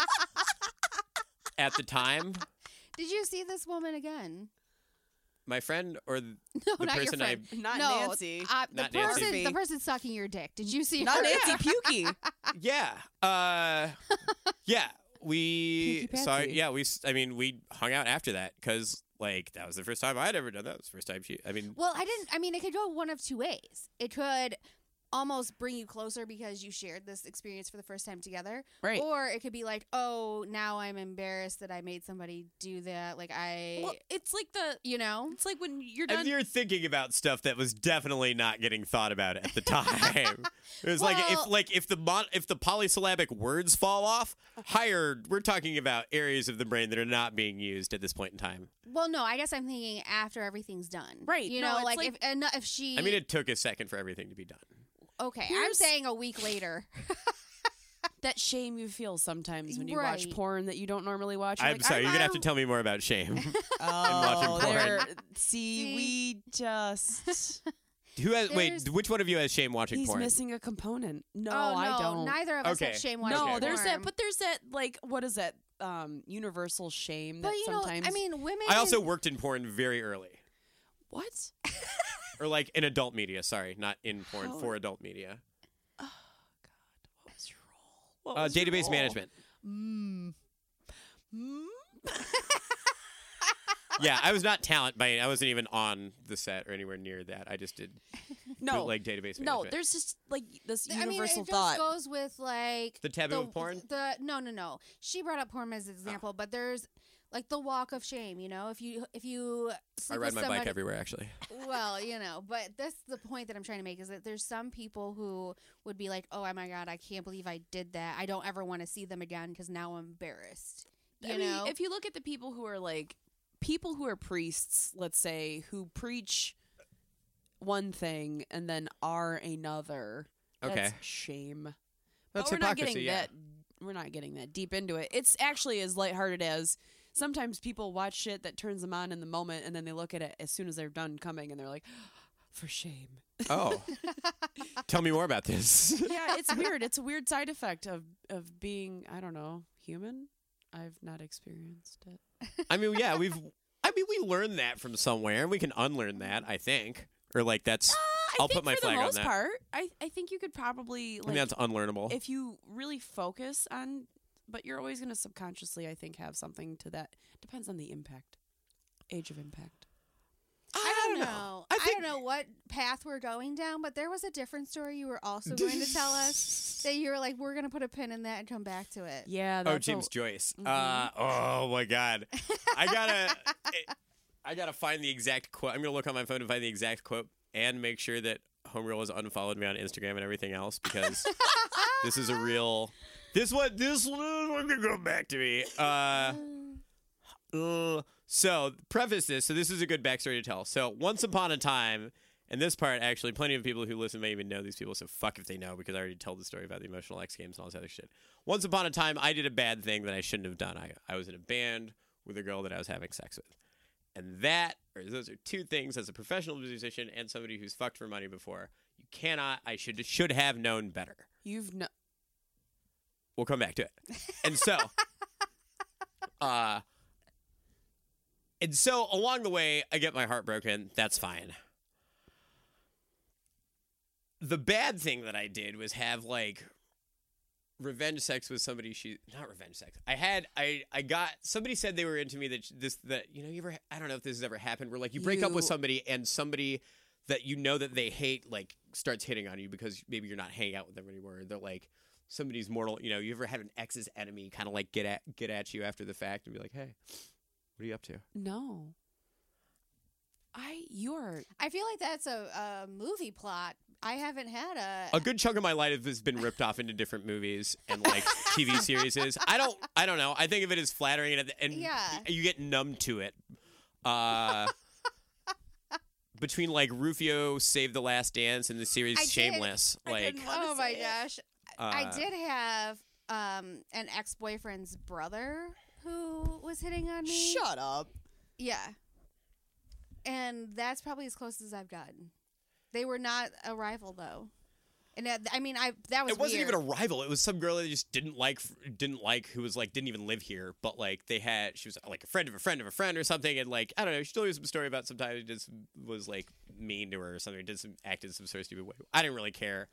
at the time. <laughs> did you see this woman again? My friend or th- <laughs> No, the not your person I friend. not no, Nancy. Uh, the Not Nancy. person, the person sucking your dick. Did you see Not her? Nancy <laughs> Pukey. yeah uh yeah we Pinky saw Patsy. yeah we s- I mean we hung out after that because like that was the first time I'd ever done that. It was the first time she I mean Well, I didn't. I mean, it could go one of two ways. It could almost bring you closer because you shared this experience for the first time together, Right. or it could be like, oh, now I'm embarrassed that I made somebody do that. Like I, Well, it's like the you know, it's like when you're and done. you're thinking about stuff that was definitely not getting thought about at the time. <laughs> it was like if like if the mon- if the polysyllabic words fall off, higher we're talking about areas of the brain that are not being used at this point in time. well, no, I guess I'm thinking after everything's done, Right, You no, know, like, like- if eno- if she, I mean it took a second for everything to be done. Okay, I'm Here's- saying a week later. <laughs> that shame you feel sometimes when you watch Right. porn that you don't normally watch. You're I'm like, sorry, I- you're gonna have I- to tell me more about shame. <laughs> Oh, watching porn. there- See, See? we just <laughs> Who has wait? There's- Which one of you has shame watching he's porn? missing a component. No, oh no, I don't. neither of us Okay. have shame Okay. watching No, there's that, porn. but there's that like what is that? Um, universal shame but that you know, sometimes. I mean, women. I also worked in porn very early, what? Or like in adult media. Sorry, not in porn How- for adult media. Oh God, what was your role? What Uh, was your database role? management. Mm. Mm. Yeah, I was not <laughs> talent by. I wasn't even on the set or anywhere near that. I just did <laughs> No, like database management. no. There's just like this I mean, it universal just thought. goes with like The taboo of porn? The no, no, no. She brought up porn as an example, but there's like the walk of shame. You know, if you if you I ride with my somebody, bike everywhere. Actually, <laughs> Well, you know, but that's the point that I'm trying to make is that there's some people who would be like, "Oh my god, I can't believe I did that. I don't ever want to see them again because now I'm embarrassed." You I mean, know, if you look at the people who are like people who are priests, let's say, who preach one thing and then are another. Okay. that's shame. That's but we're not hypocrisy, getting yeah. that. We're not getting that deep into it. It's actually as lighthearted as sometimes people watch shit that turns them on in the moment, and then they look at it as soon as they're done coming, and they're like, <gasps> "For shame." oh, <laughs> tell me more about this. yeah, it's <laughs> weird. It's a weird side effect of of being I don't know human. I've not experienced it. I mean, yeah, we've. I mean, we learned that from somewhere, and we can unlearn that. I think, or like that's. Uh, I I'll put my for flag the on most that. part, I, I think you could probably I like mean, that's unlearnable. if you really focus on, but you're always going to subconsciously, I think, have something to that. Depends on the impact, age of impact. I don't know. I I, think- don't know what path we're going down, but there was a different story you were also going to tell us <laughs> that you were like, "We're going to put a pin in that and come back to it." Yeah, Oh, James a, Joyce. Mhm. Uh, oh my God, I gotta, <laughs> I gotta find the exact quote. I'm gonna look on my phone and find the exact quote and make sure that Homegirl has unfollowed me on Instagram and everything else because <laughs> this is a real. This one, this one, gonna go back to me. Uh, uh, so preface this. So this is a good backstory to tell. So once upon a time. And this part, actually, plenty of people who listen may even know these people, so fuck if they know because I already told the story about the emotional X Games and all this other shit. Once upon a time, I did a bad thing that I shouldn't have done. I, I was in a band with a girl that I was having sex with. And that, or those are two things as a professional musician and somebody who's fucked for money before. You cannot, I should should have known better. you've no, We'll come back to it. And so, <laughs> Uh, and so along the way, I get my heart broken. That's fine. The bad thing that I did was have like revenge sex with somebody she not revenge sex. I had I I got somebody said they were into me that this that you know you ever I don't know if this has ever happened where like you break up with somebody and somebody that you know that they hate like starts hitting on you because maybe you're not hanging out with them anymore. They're like somebody's mortal. You know, you ever had an ex's enemy kind of like get at get at you after the fact and be like, hey, what are you up to? No. I you're I feel like that's a, a movie plot. I haven't had a. A good chunk of my life has been ripped off into different movies and like <laughs> TV series. I don't I don't know. I think of it as flattering and, and Yeah. you get numb to it. Uh <laughs> between like Rufio Save the Last Dance and the series I Shameless. I like didn't oh my say it. Gosh. I uh, did have um, an ex boyfriend's brother who was hitting on me. shut up. Yeah. And that's probably as close as I've gotten. They were not a rival though. And that, I mean, I that was it wasn't weird. even a rival. It was some girl that just didn't like, didn't like, who was like, didn't even live here, but like they had, she was like a friend of a friend of a friend or something, and like I don't know, she told me some story about sometimes he just was like mean to her or something, did some acted in some sort of stupid way. I didn't really care.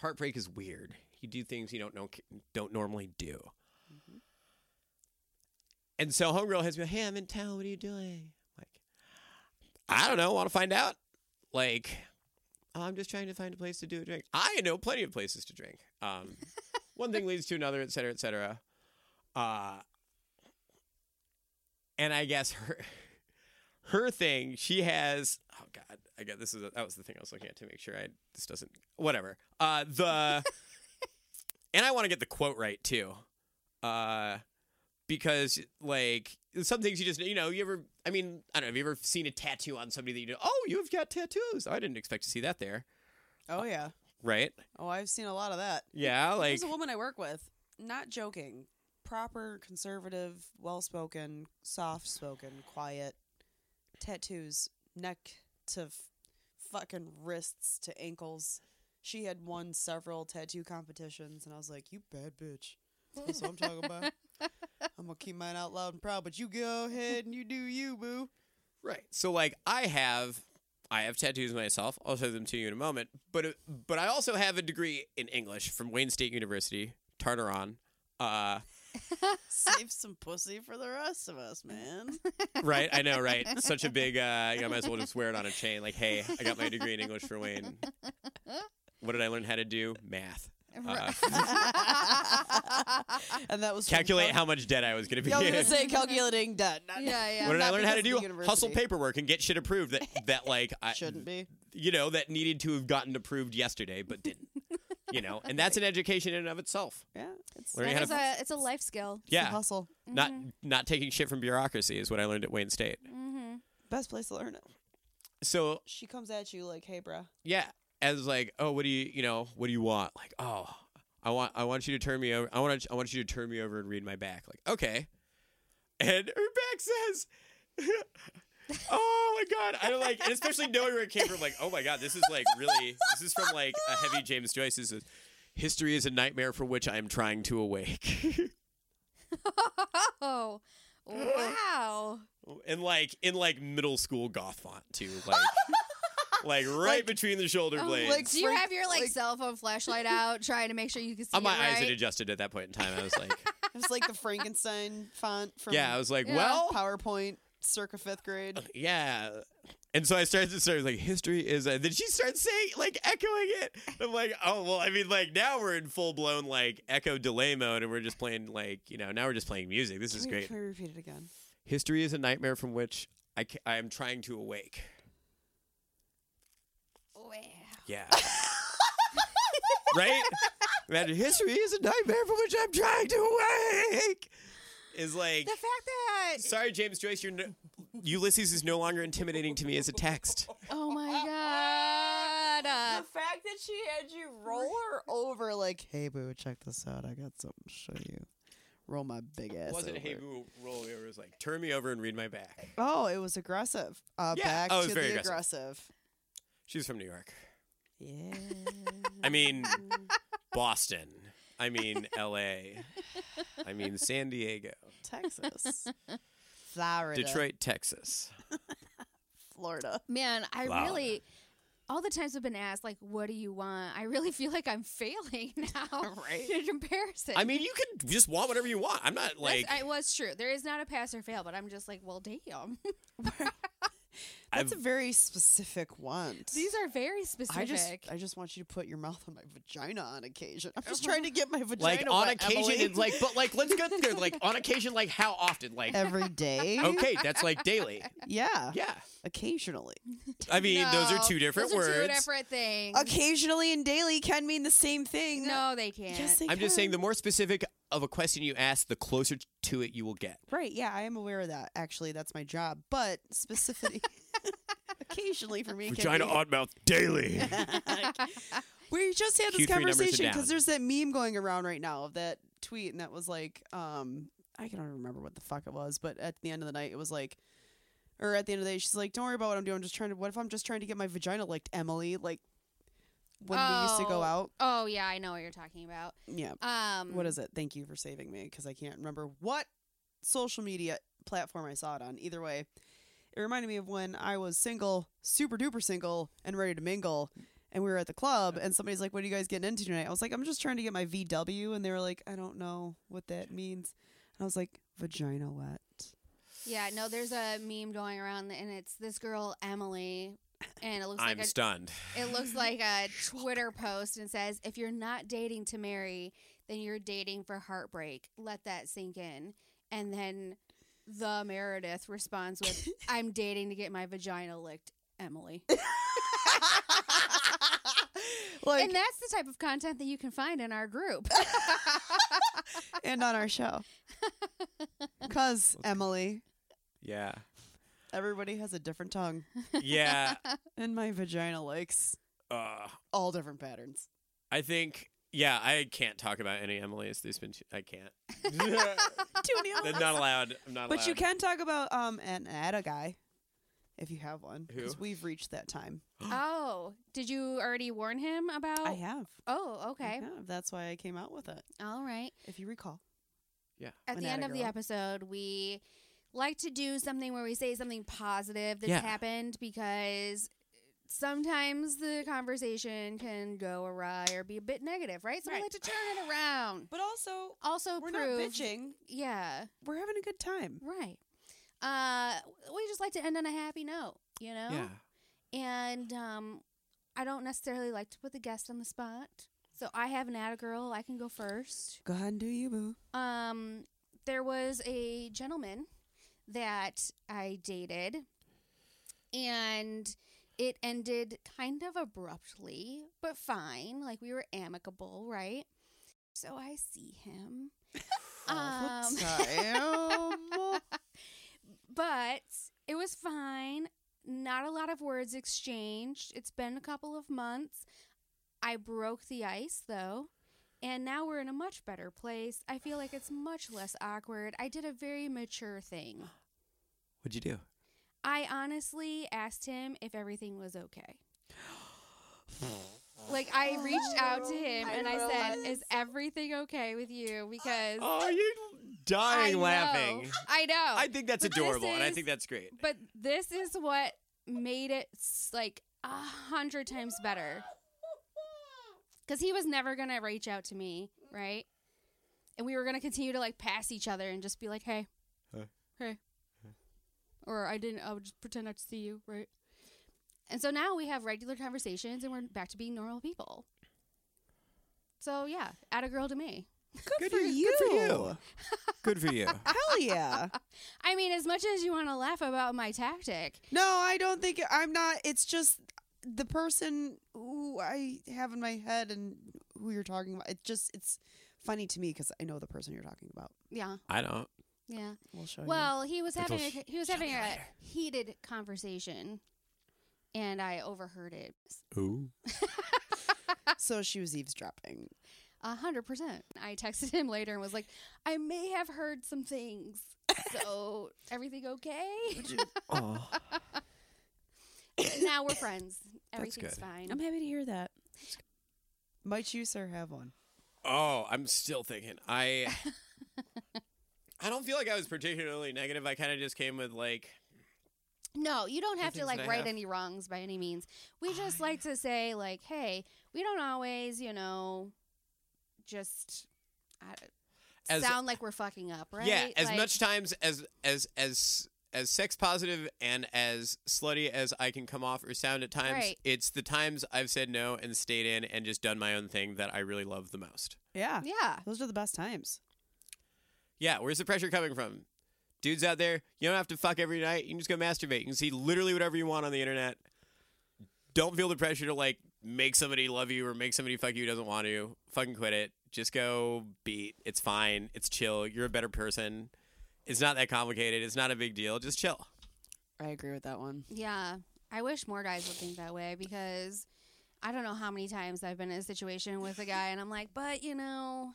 Heartbreak is weird. You do things you don't know, don't normally do. And so homegirl has me, hey, I'm in town. What are you doing? Like, I don't know. Want to find out? Like, I'm just trying to find a place to do a drink. I know plenty of places to drink. Um, <laughs> one thing leads to another, et cetera, et cetera. Uh, and I guess her her thing, she has. Oh God, I got this is a, that was the thing I was looking at to make sure I this doesn't whatever. Uh, the <laughs> and I want to get the quote right too, uh, because like some things you just you know you ever I mean I don't know have you ever seen a tattoo on somebody that you know oh you've got tattoos I didn't expect to see that there Oh yeah. right Oh, I've seen a lot of that. yeah like There's a woman I work with. Not joking. Proper, conservative, well spoken, soft spoken, quiet. Tattoos, neck to f- fucking wrists to ankles. She had won several tattoo competitions, and I was like, "You bad bitch." That's what I'm talking about. <laughs> I'm gonna keep mine out loud and proud, but you go ahead and you do you, boo. Right. So like I have I have tattoos myself. I'll show them to you in a moment. But uh, but I also have a degree in English from Wayne State University, Tartaron. Uh, <laughs> Save some pussy for the rest of us, man. right. I know. Right. <laughs> Such a big. Uh, you know, I might as well just wear it on a chain. Like, hey, I got my degree in English for Wayne. What did I learn how to do? Math. Uh, <laughs> and that was calculate how much debt I was going to be. Yeah, I was gonna say calculating debt. Not, Yeah, yeah. what did I not learn how to do? of Hustle paperwork and get shit approved that that like I Shouldn't be. you know that needed to have gotten approved yesterday but didn't. You know, and that's an education in and of itself. Yeah, it's, Learning That how is to a, it's a life skill. it's a Yeah, hustle. not not taking shit from bureaucracy is what I learned at Wayne State. Mm-hmm. Best place to learn it. So She comes at you like, "Hey, bruh." yeah, as like, oh, what do you, you know, what do you want? Like, oh, I want, I want you to turn me over. I want, to, I want you to turn me over and read my back. Like, okay, and her back says. <laughs> oh my god! I don't like, and especially knowing where it came from. Like, oh my god, this is like really. This is from like a heavy James Joyce. This is history is a nightmare for which I am trying to awake. <laughs> Oh, wow. and like in like middle school goth font too, like <laughs> like right Like- between the shoulder Oh, blades. like- Do you have your like, like- cell phone flashlight out, trying to make sure you can see Uh, my it eyes had adjusted at that point in time. I was like, <laughs> It was like the Frankenstein font from yeah, I was like, Yeah. well, PowerPoint, circa fifth grade. Uh, yeah. And so I started to start like history is. A, then she starts saying like echoing it. I'm like, oh well. I mean, like now we're in full blown like echo delay mode, and we're just playing like you know now we're just playing music. This Can is we, great. Can we repeat it again? History is a nightmare from which I ca- I am trying to awake. Wow. Yeah. <laughs> right? Imagine history is a nightmare from which I'm trying to awake. Is like, The fact that sorry, James Joyce, you're no, Ulysses is no longer intimidating to me as a text. oh my god, uh, fact that she had you roll her over, like, "Hey, boo, check this out. I got something to show you." Roll my big ass. It wasn't over. hey boo roll over. It was like turn me over and read my back. Oh, it was aggressive. Uh, Yeah. back Oh, it to very the aggressive. aggressive. She's from New York. Yeah. I mean, Boston. I mean, L.A. <laughs> I mean San Diego, Texas, <laughs> Florida, Detroit, Texas. <laughs> Florida. Man, I Wow. really all the times I've been asked like what do you want? I really feel like I'm failing now Right. in comparison. I mean, you can just want whatever you want. I'm not That's, like I was true. There is not a pass or fail, but I'm just like, well, damn. That's I've- a very specific want. These are very specific. I just, I just want you to put your mouth on my vagina on occasion. I'm just uh-huh. trying to get my vagina like on wet, occasion, Emily. like, but like, let's get there. Like on <laughs> occasion, like how often? Like every day. <laughs> okay, that's like daily. Yeah, Yeah, occasionally. I mean, those are two different those are words. Two different things. Occasionally and daily can mean the same thing. No, they can't. yes, they I'm just saying, the more specific of a question you ask, the closer to it you will get. Right, yeah, I am aware of that. Actually, that's my job. But specifically, <laughs> occasionally for me, it can be- on mouth daily. <laughs> We just had this Q3 conversation because there's that meme going around right now of that tweet, and that was like, um, I can't remember what the fuck it was, but at the end of the night, it was like, or at the end of the day, she's like, "Don't worry about what I'm doing. I'm just trying to. What if I'm just trying to get my vagina licked, Emily? Like when we used to go Oh. out. Oh yeah, I know what you're talking about. Yeah. Um, What is it? Thank you for saving me because I can't remember what social media platform I saw it on. Either way, it reminded me of when I was single, super duper single, and ready to mingle. And we were at the club, and somebody's like, "What are you guys getting into tonight?" I was like, "I'm just trying to get my VW," and they were like, "I don't know what that means." And I was like, "Vagina wet." Yeah, no, there's a meme going around, and it's this girl Emily, and it looks I'm like a, stunned. it looks like a <laughs> Twitter post, and says, "If you're not dating to marry, then you're dating for heartbreak. Let that sink in." And then the Meredith responds with, <laughs> "I'm dating to get my vagina licked, Emily." <laughs> like, and that's the type of content that you can find in our group. <laughs> and on our show, because Emily, Yeah. everybody has a different tongue, Yeah. and my vagina likes uh, all different patterns. I think. Yeah, I can't talk about any Emily's. There's been. Two, I can't. <laughs> I'm not allowed. I'm not allowed. But allowed. you can talk about um an atta guy, if you have one, because we've reached that time. <gasps> oh, did you already warn him about? I have. Oh, I okay. have. That's why I came out with it. All right. If you recall. Yeah. At An the end of the girl. episode, we like to do something where we say something positive that's Yeah. happened because sometimes the conversation can go awry or be a bit negative, right? So we like to turn it around. But also, Also we're prove, not bitching. yeah, We're having a good time. right. Uh, we just like to end on a happy note, you know. Yeah. And um, I don't necessarily like to put the guest on the spot, so I have an atta girl. I can go first. Go ahead and do you, boo. Um, there was a gentleman that I dated, and it ended kind of abruptly, but fine. Like we were amicable, right? So I see him. <sighs> Um, <laughs> but it was fine. Not a lot of words exchanged. It's been a couple of months. I broke the ice though, and now we're in a much better place. I feel like it's much less awkward. I did a very mature thing. <gasps> What'd you do? I honestly asked him if everything was okay. <gasps> Like I reached out to him I and I said, "Is everything okay with you?" Because Oh, you're I dying know. laughing. I know. I think that's But adorable, and I think that's great. But this is what made it like a hundred times better. Because he was never gonna reach out to me, right? And we were gonna continue to like pass each other and just be like, "Hey, Huh. hey," or I didn't. I would just pretend not to see you, right? And so now we have regular conversations, and we're back to being normal people. So yeah, add a girl to me. Good, for for you. you. Good for you. <laughs> Good for you. Hell yeah. <laughs> I mean, as much as you want to laugh about my tactic, No, I don't think I'm not. It's just the person who I have in my head and who you're talking about. It just it's funny to me because I know the person you're talking about. yeah, I don't. Yeah. We'll show Well, he was having a, he was having a heated conversation, and I overheard it. Ooh. <laughs> So she was eavesdropping. A hundred percent. I texted him later and was like, "I may have heard some things. <laughs> So everything okay? Oh. <laughs> now we're friends. Everything's fine. I'm happy to hear that. Might you, sir, have one? Oh, I'm still thinking. I I don't feel like I was particularly negative. I kind of just came with like, No, you don't have to like right have. any wrongs by any means. We just like to say like, hey, we don't always, you know, just I, As- sound like we're fucking up, right? yeah, as Like, much times as as as as sex positive and as slutty as I can come off or sound at times. Right. It's the times I've said no and stayed in and just done my own thing that I really love the most. Yeah. Yeah. Those are the best times. Yeah, where's the pressure coming from? Dudes out there, you don't have to fuck every night. You can just go masturbate. You can see literally whatever you want on the internet. Don't feel the pressure to like make somebody love you or make somebody fuck you who doesn't want to. Fucking quit it. Just go beat. It's fine. It's chill. You're a better person. It's not that complicated. It's not a big deal. Just chill. I agree with that one. Yeah. I wish more guys would think that way because I don't know how many times I've been in a situation with a guy and I'm like, but you know,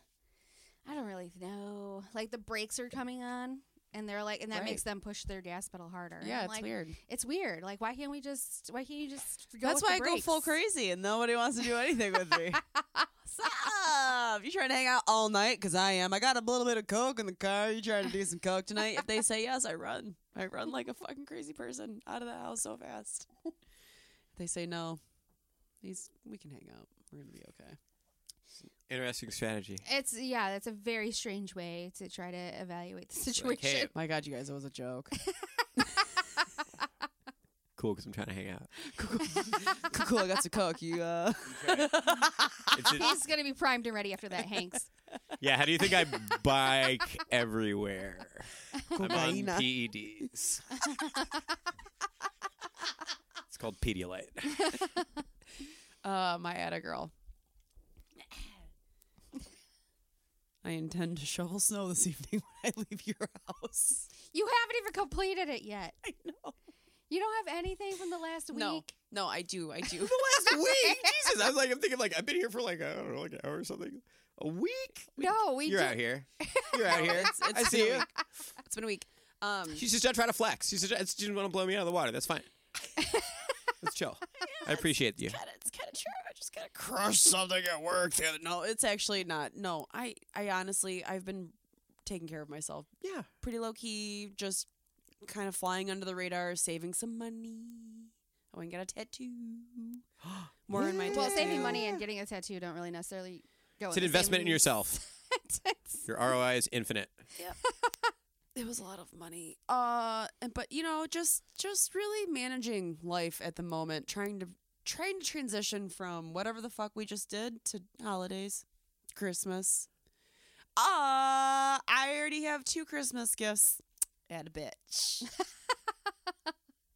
I don't really know. Like the brakes are coming on and they're like, and that Right. makes them push their gas pedal harder. Yeah, it's like, weird. It's weird. Like, why can't we just, why can't you just go That's why I go full crazy and nobody wants to do anything with me. <laughs> What's? You trying to hang out all night? Because I am. I got a little bit of coke in the car. You trying to do some coke tonight? If they say yes, I run. I run like a fucking crazy person out of the house so fast. if they say no, these we can hang out. We're gonna be okay. Interesting strategy. It's, yeah, that's a very strange way to try to evaluate the It's like, situation. hey, My God, you guys, it was a joke. <laughs> cool, because I'm trying to hang out. cool, <laughs> cool, cool. I got some coke. You uh. <laughs> It's a- He's going to be primed and ready after that, Hanks. yeah, how do you think I bike everywhere? I'm on Cocaina. PEDs. it's called Pedialyte. Uh, my atta girl. I intend to shovel snow this evening <laughs> when I leave your house. You haven't even completed it yet. I know. You don't have anything from the last week? No, no, I do, I do. <laughs> The last week. <laughs> Jesus, I was like, I'm thinking like I've been here for like I don't know, like an hour or something. A week? No, we You're do- out here. You're out here. It's, it's I see you. It's been a week. Um, She's just not trying to flex. She's just, she didn't want to blow me out of the water. That's fine. Let's chill. I appreciate you. kinda, it's kind of true. I crush something at work. The other, no, it's actually not. No, I, I honestly, I've been taking care of myself Yeah. pretty low key, just kind of flying under the radar, saving some money. I went and got a tattoo. <gasps> More in my tattoo. Well, saving money and getting a tattoo don't really necessarily go. It's an the investment same in yourself. <laughs> Your ROI is infinite. Yeah. <laughs> It was a lot of money. Uh, and, but you know, just just really managing life at the moment, trying to trying to transition from whatever the fuck we just did to holidays, Christmas. Uh, I already have two Christmas gifts. Add a bitch. <laughs>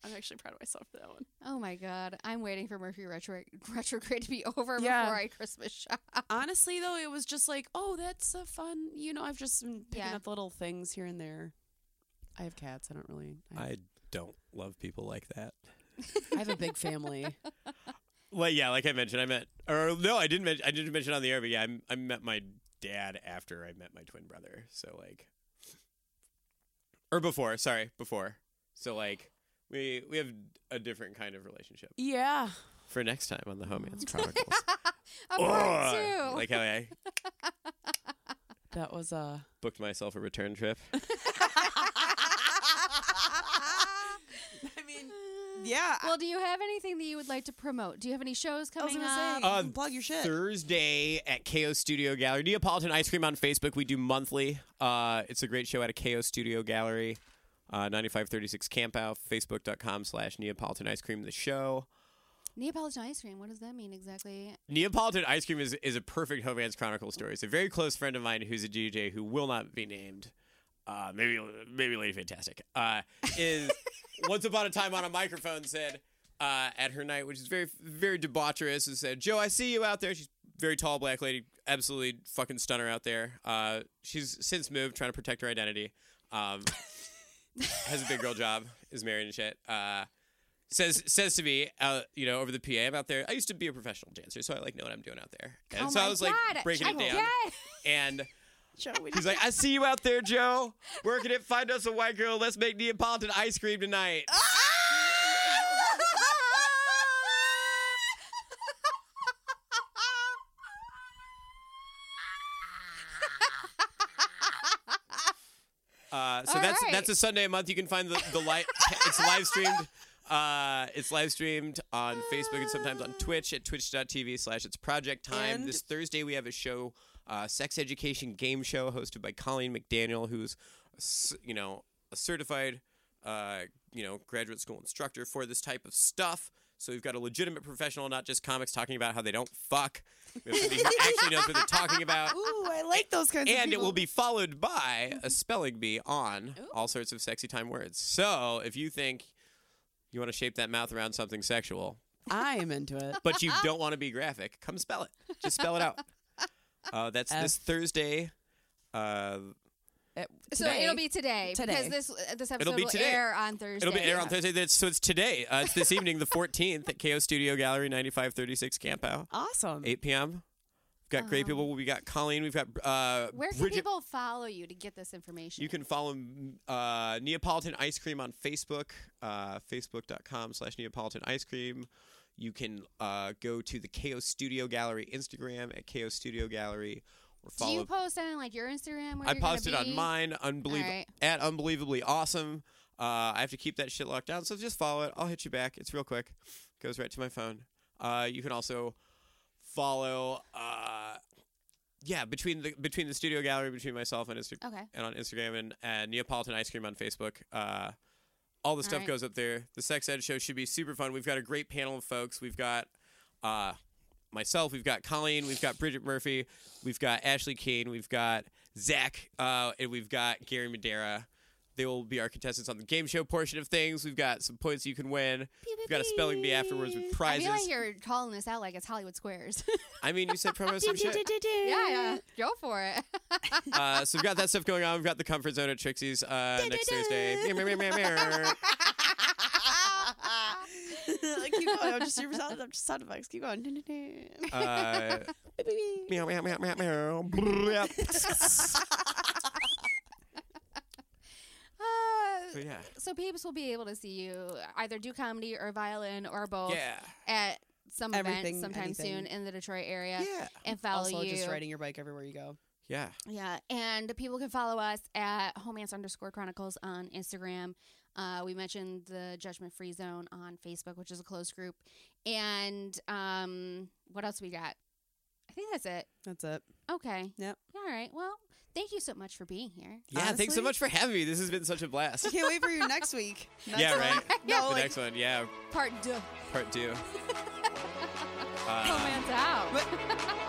I'm actually proud of myself for that one. Oh my god, I'm waiting for Mercury retro- retrograde to be <laughs> over Yeah. before I Christmas shop. Honestly, though, it was just like, oh, that's a fun. You know, I've just been picking Yeah. up little things here and there. I have cats. I don't really. I have, I don't love people like that. I have a big family. Well, yeah, like I mentioned, I met, or no, I didn't mention, I didn't mention on the air, but yeah, I, I met my dad after I met my twin brother. So like, or before, sorry, before. So like, we we have a different kind of relationship yeah. for next time on the Homance <laughs> Chronicles. A part two. Like how I <laughs> That was uh booked myself a return trip. <laughs> I mean, yeah. well, do you have anything that you would like to promote? Do you have any shows I was coming up? say, Uh, plug your shit. Thursday at KO Studio Gallery. Neapolitan Ice Cream on Facebook. We do monthly. Uh, it's a great show at a KO Studio Gallery. Uh, 9536 Campau, facebook.com slash Neapolitan Ice Cream, the show. Neapolitan ice cream. What does that mean exactly? Neapolitan Ice Cream is, is a perfect Homance Chronicle story. It's a very close friend of mine who's a DJ who will not be named. Uh, maybe maybe Lady Fantastic. Uh, is <laughs> once upon a time on a microphone said uh, at her night, which is very very debaucherous, and said, "Joe, I see you out there." She's very tall black lady, absolutely fucking stunner out there. Uh, she's since moved, trying to protect her identity. Um, <laughs> has a big girl job, is married and shit. Uh, says says to me, uh, you know, over the PA, I'm out there. I used to be a professional dancer, so I like know what I'm doing out there. And oh so I was like God, breaking it down, and Joe, he's like, "I see you out there, Joe, working it. Find us a white girl. Let's make Neapolitan ice cream tonight." <laughs> Uh, so All that's right. that's a Sunday a month. You can find the the live. <laughs> it's live streamed. Uh, it's live streamed on Facebook and sometimes on Twitch at twitch.tv slash it's project time. And- this Thursday we have a show, uh, sex education game show hosted by Colleen McDaniel, who's you know a certified uh, you know graduate school instructor for this type of stuff. So we've got a legitimate professional, not just comics talking about how they don't fuck. We have somebody who <laughs> actually knows what they're talking about Ooh, I like those kinds of and it will be followed by a spelling bee on all sorts of sexy time words. So if you think you want to shape that mouth around something sexual, I am into it. but you <laughs> don't want to be graphic, come spell it. Just spell it out. Uh, that's this Thursday. Uh, It- So today- it'll be today, Today. because this uh, this episode It'll be will today. air on Thursday. it'll be air on Thursday. That's, so it's today. Uh, it's this evening, the 14th, at KO Studio Gallery, 9536 Campau, awesome. 8 p.m. We've got great Um, people. We've got Colleen. We've got uh, Where can Bridget. people follow you to get this information? You can follow uh, Neapolitan Ice Cream on Facebook, uh, facebook.com slash Neapolitan Ice Cream. You can uh, go to the KO Studio Gallery Instagram at KO Studio Gallery or Do you follow. post on like your Instagram? I posted on mine, unbelievable Alright. at unbelievably awesome. Uh, I have to keep that shit locked down, so just follow it. I'll hit you back. It's real quick. Goes right to my phone. Uh, you can also follow. Uh, yeah, between the between the studio gallery, between myself and Instagram Okay. and on Instagram and, and Neapolitan Ice Cream on Facebook. All the stuff Alright. goes up there. The Sex Ed show should be super fun. We've got a great panel of folks. We've got uh, myself, we've got Colleen, we've got Bridget Murphy, we've got Ashley Kane, we've got Zach, uh, and we've got Gary Madera. They will be our contestants on the game show portion of things. We've got some points you can win. We've got a spelling bee afterwards with I prizes. feel like you're calling this out like it's Hollywood Squares. <laughs> I mean, you said <laughs> promo some shit. yeah, yeah. Go for it. <laughs> Uh, so we've got that stuff going on. We've got the comfort zone at Trixie's uh, next Thursday. Meow, meow, meow, meow, meow. Keep going. I'm just super sound. I'm just sound effects. Keep going. Uh, meow, meow, meow, meow, meow. Yep. Uh, So, yeah. so peeps will be able to see you either do comedy or violin or both Yeah. at some Everything, event sometime anything. soon in the Detroit area Yeah. and follow also, you. just riding your bike everywhere you go. Yeah. Yeah, and people can follow us at Homance underscore Chronicles on Instagram. Uh, we mentioned the Judgment Free Zone on Facebook, which is a closed group. And um, what else we got? I think that's it. That's it. Okay. Yep. All right. Well, thank you so much for being here. Yeah. Thanks so much for having me. This has been such a blast. I can't wait for you next week. <laughs> Next yeah, one. right. No, the like, next one. Yeah. Part two. Part two. <laughs> Uh, Homance out. <laughs>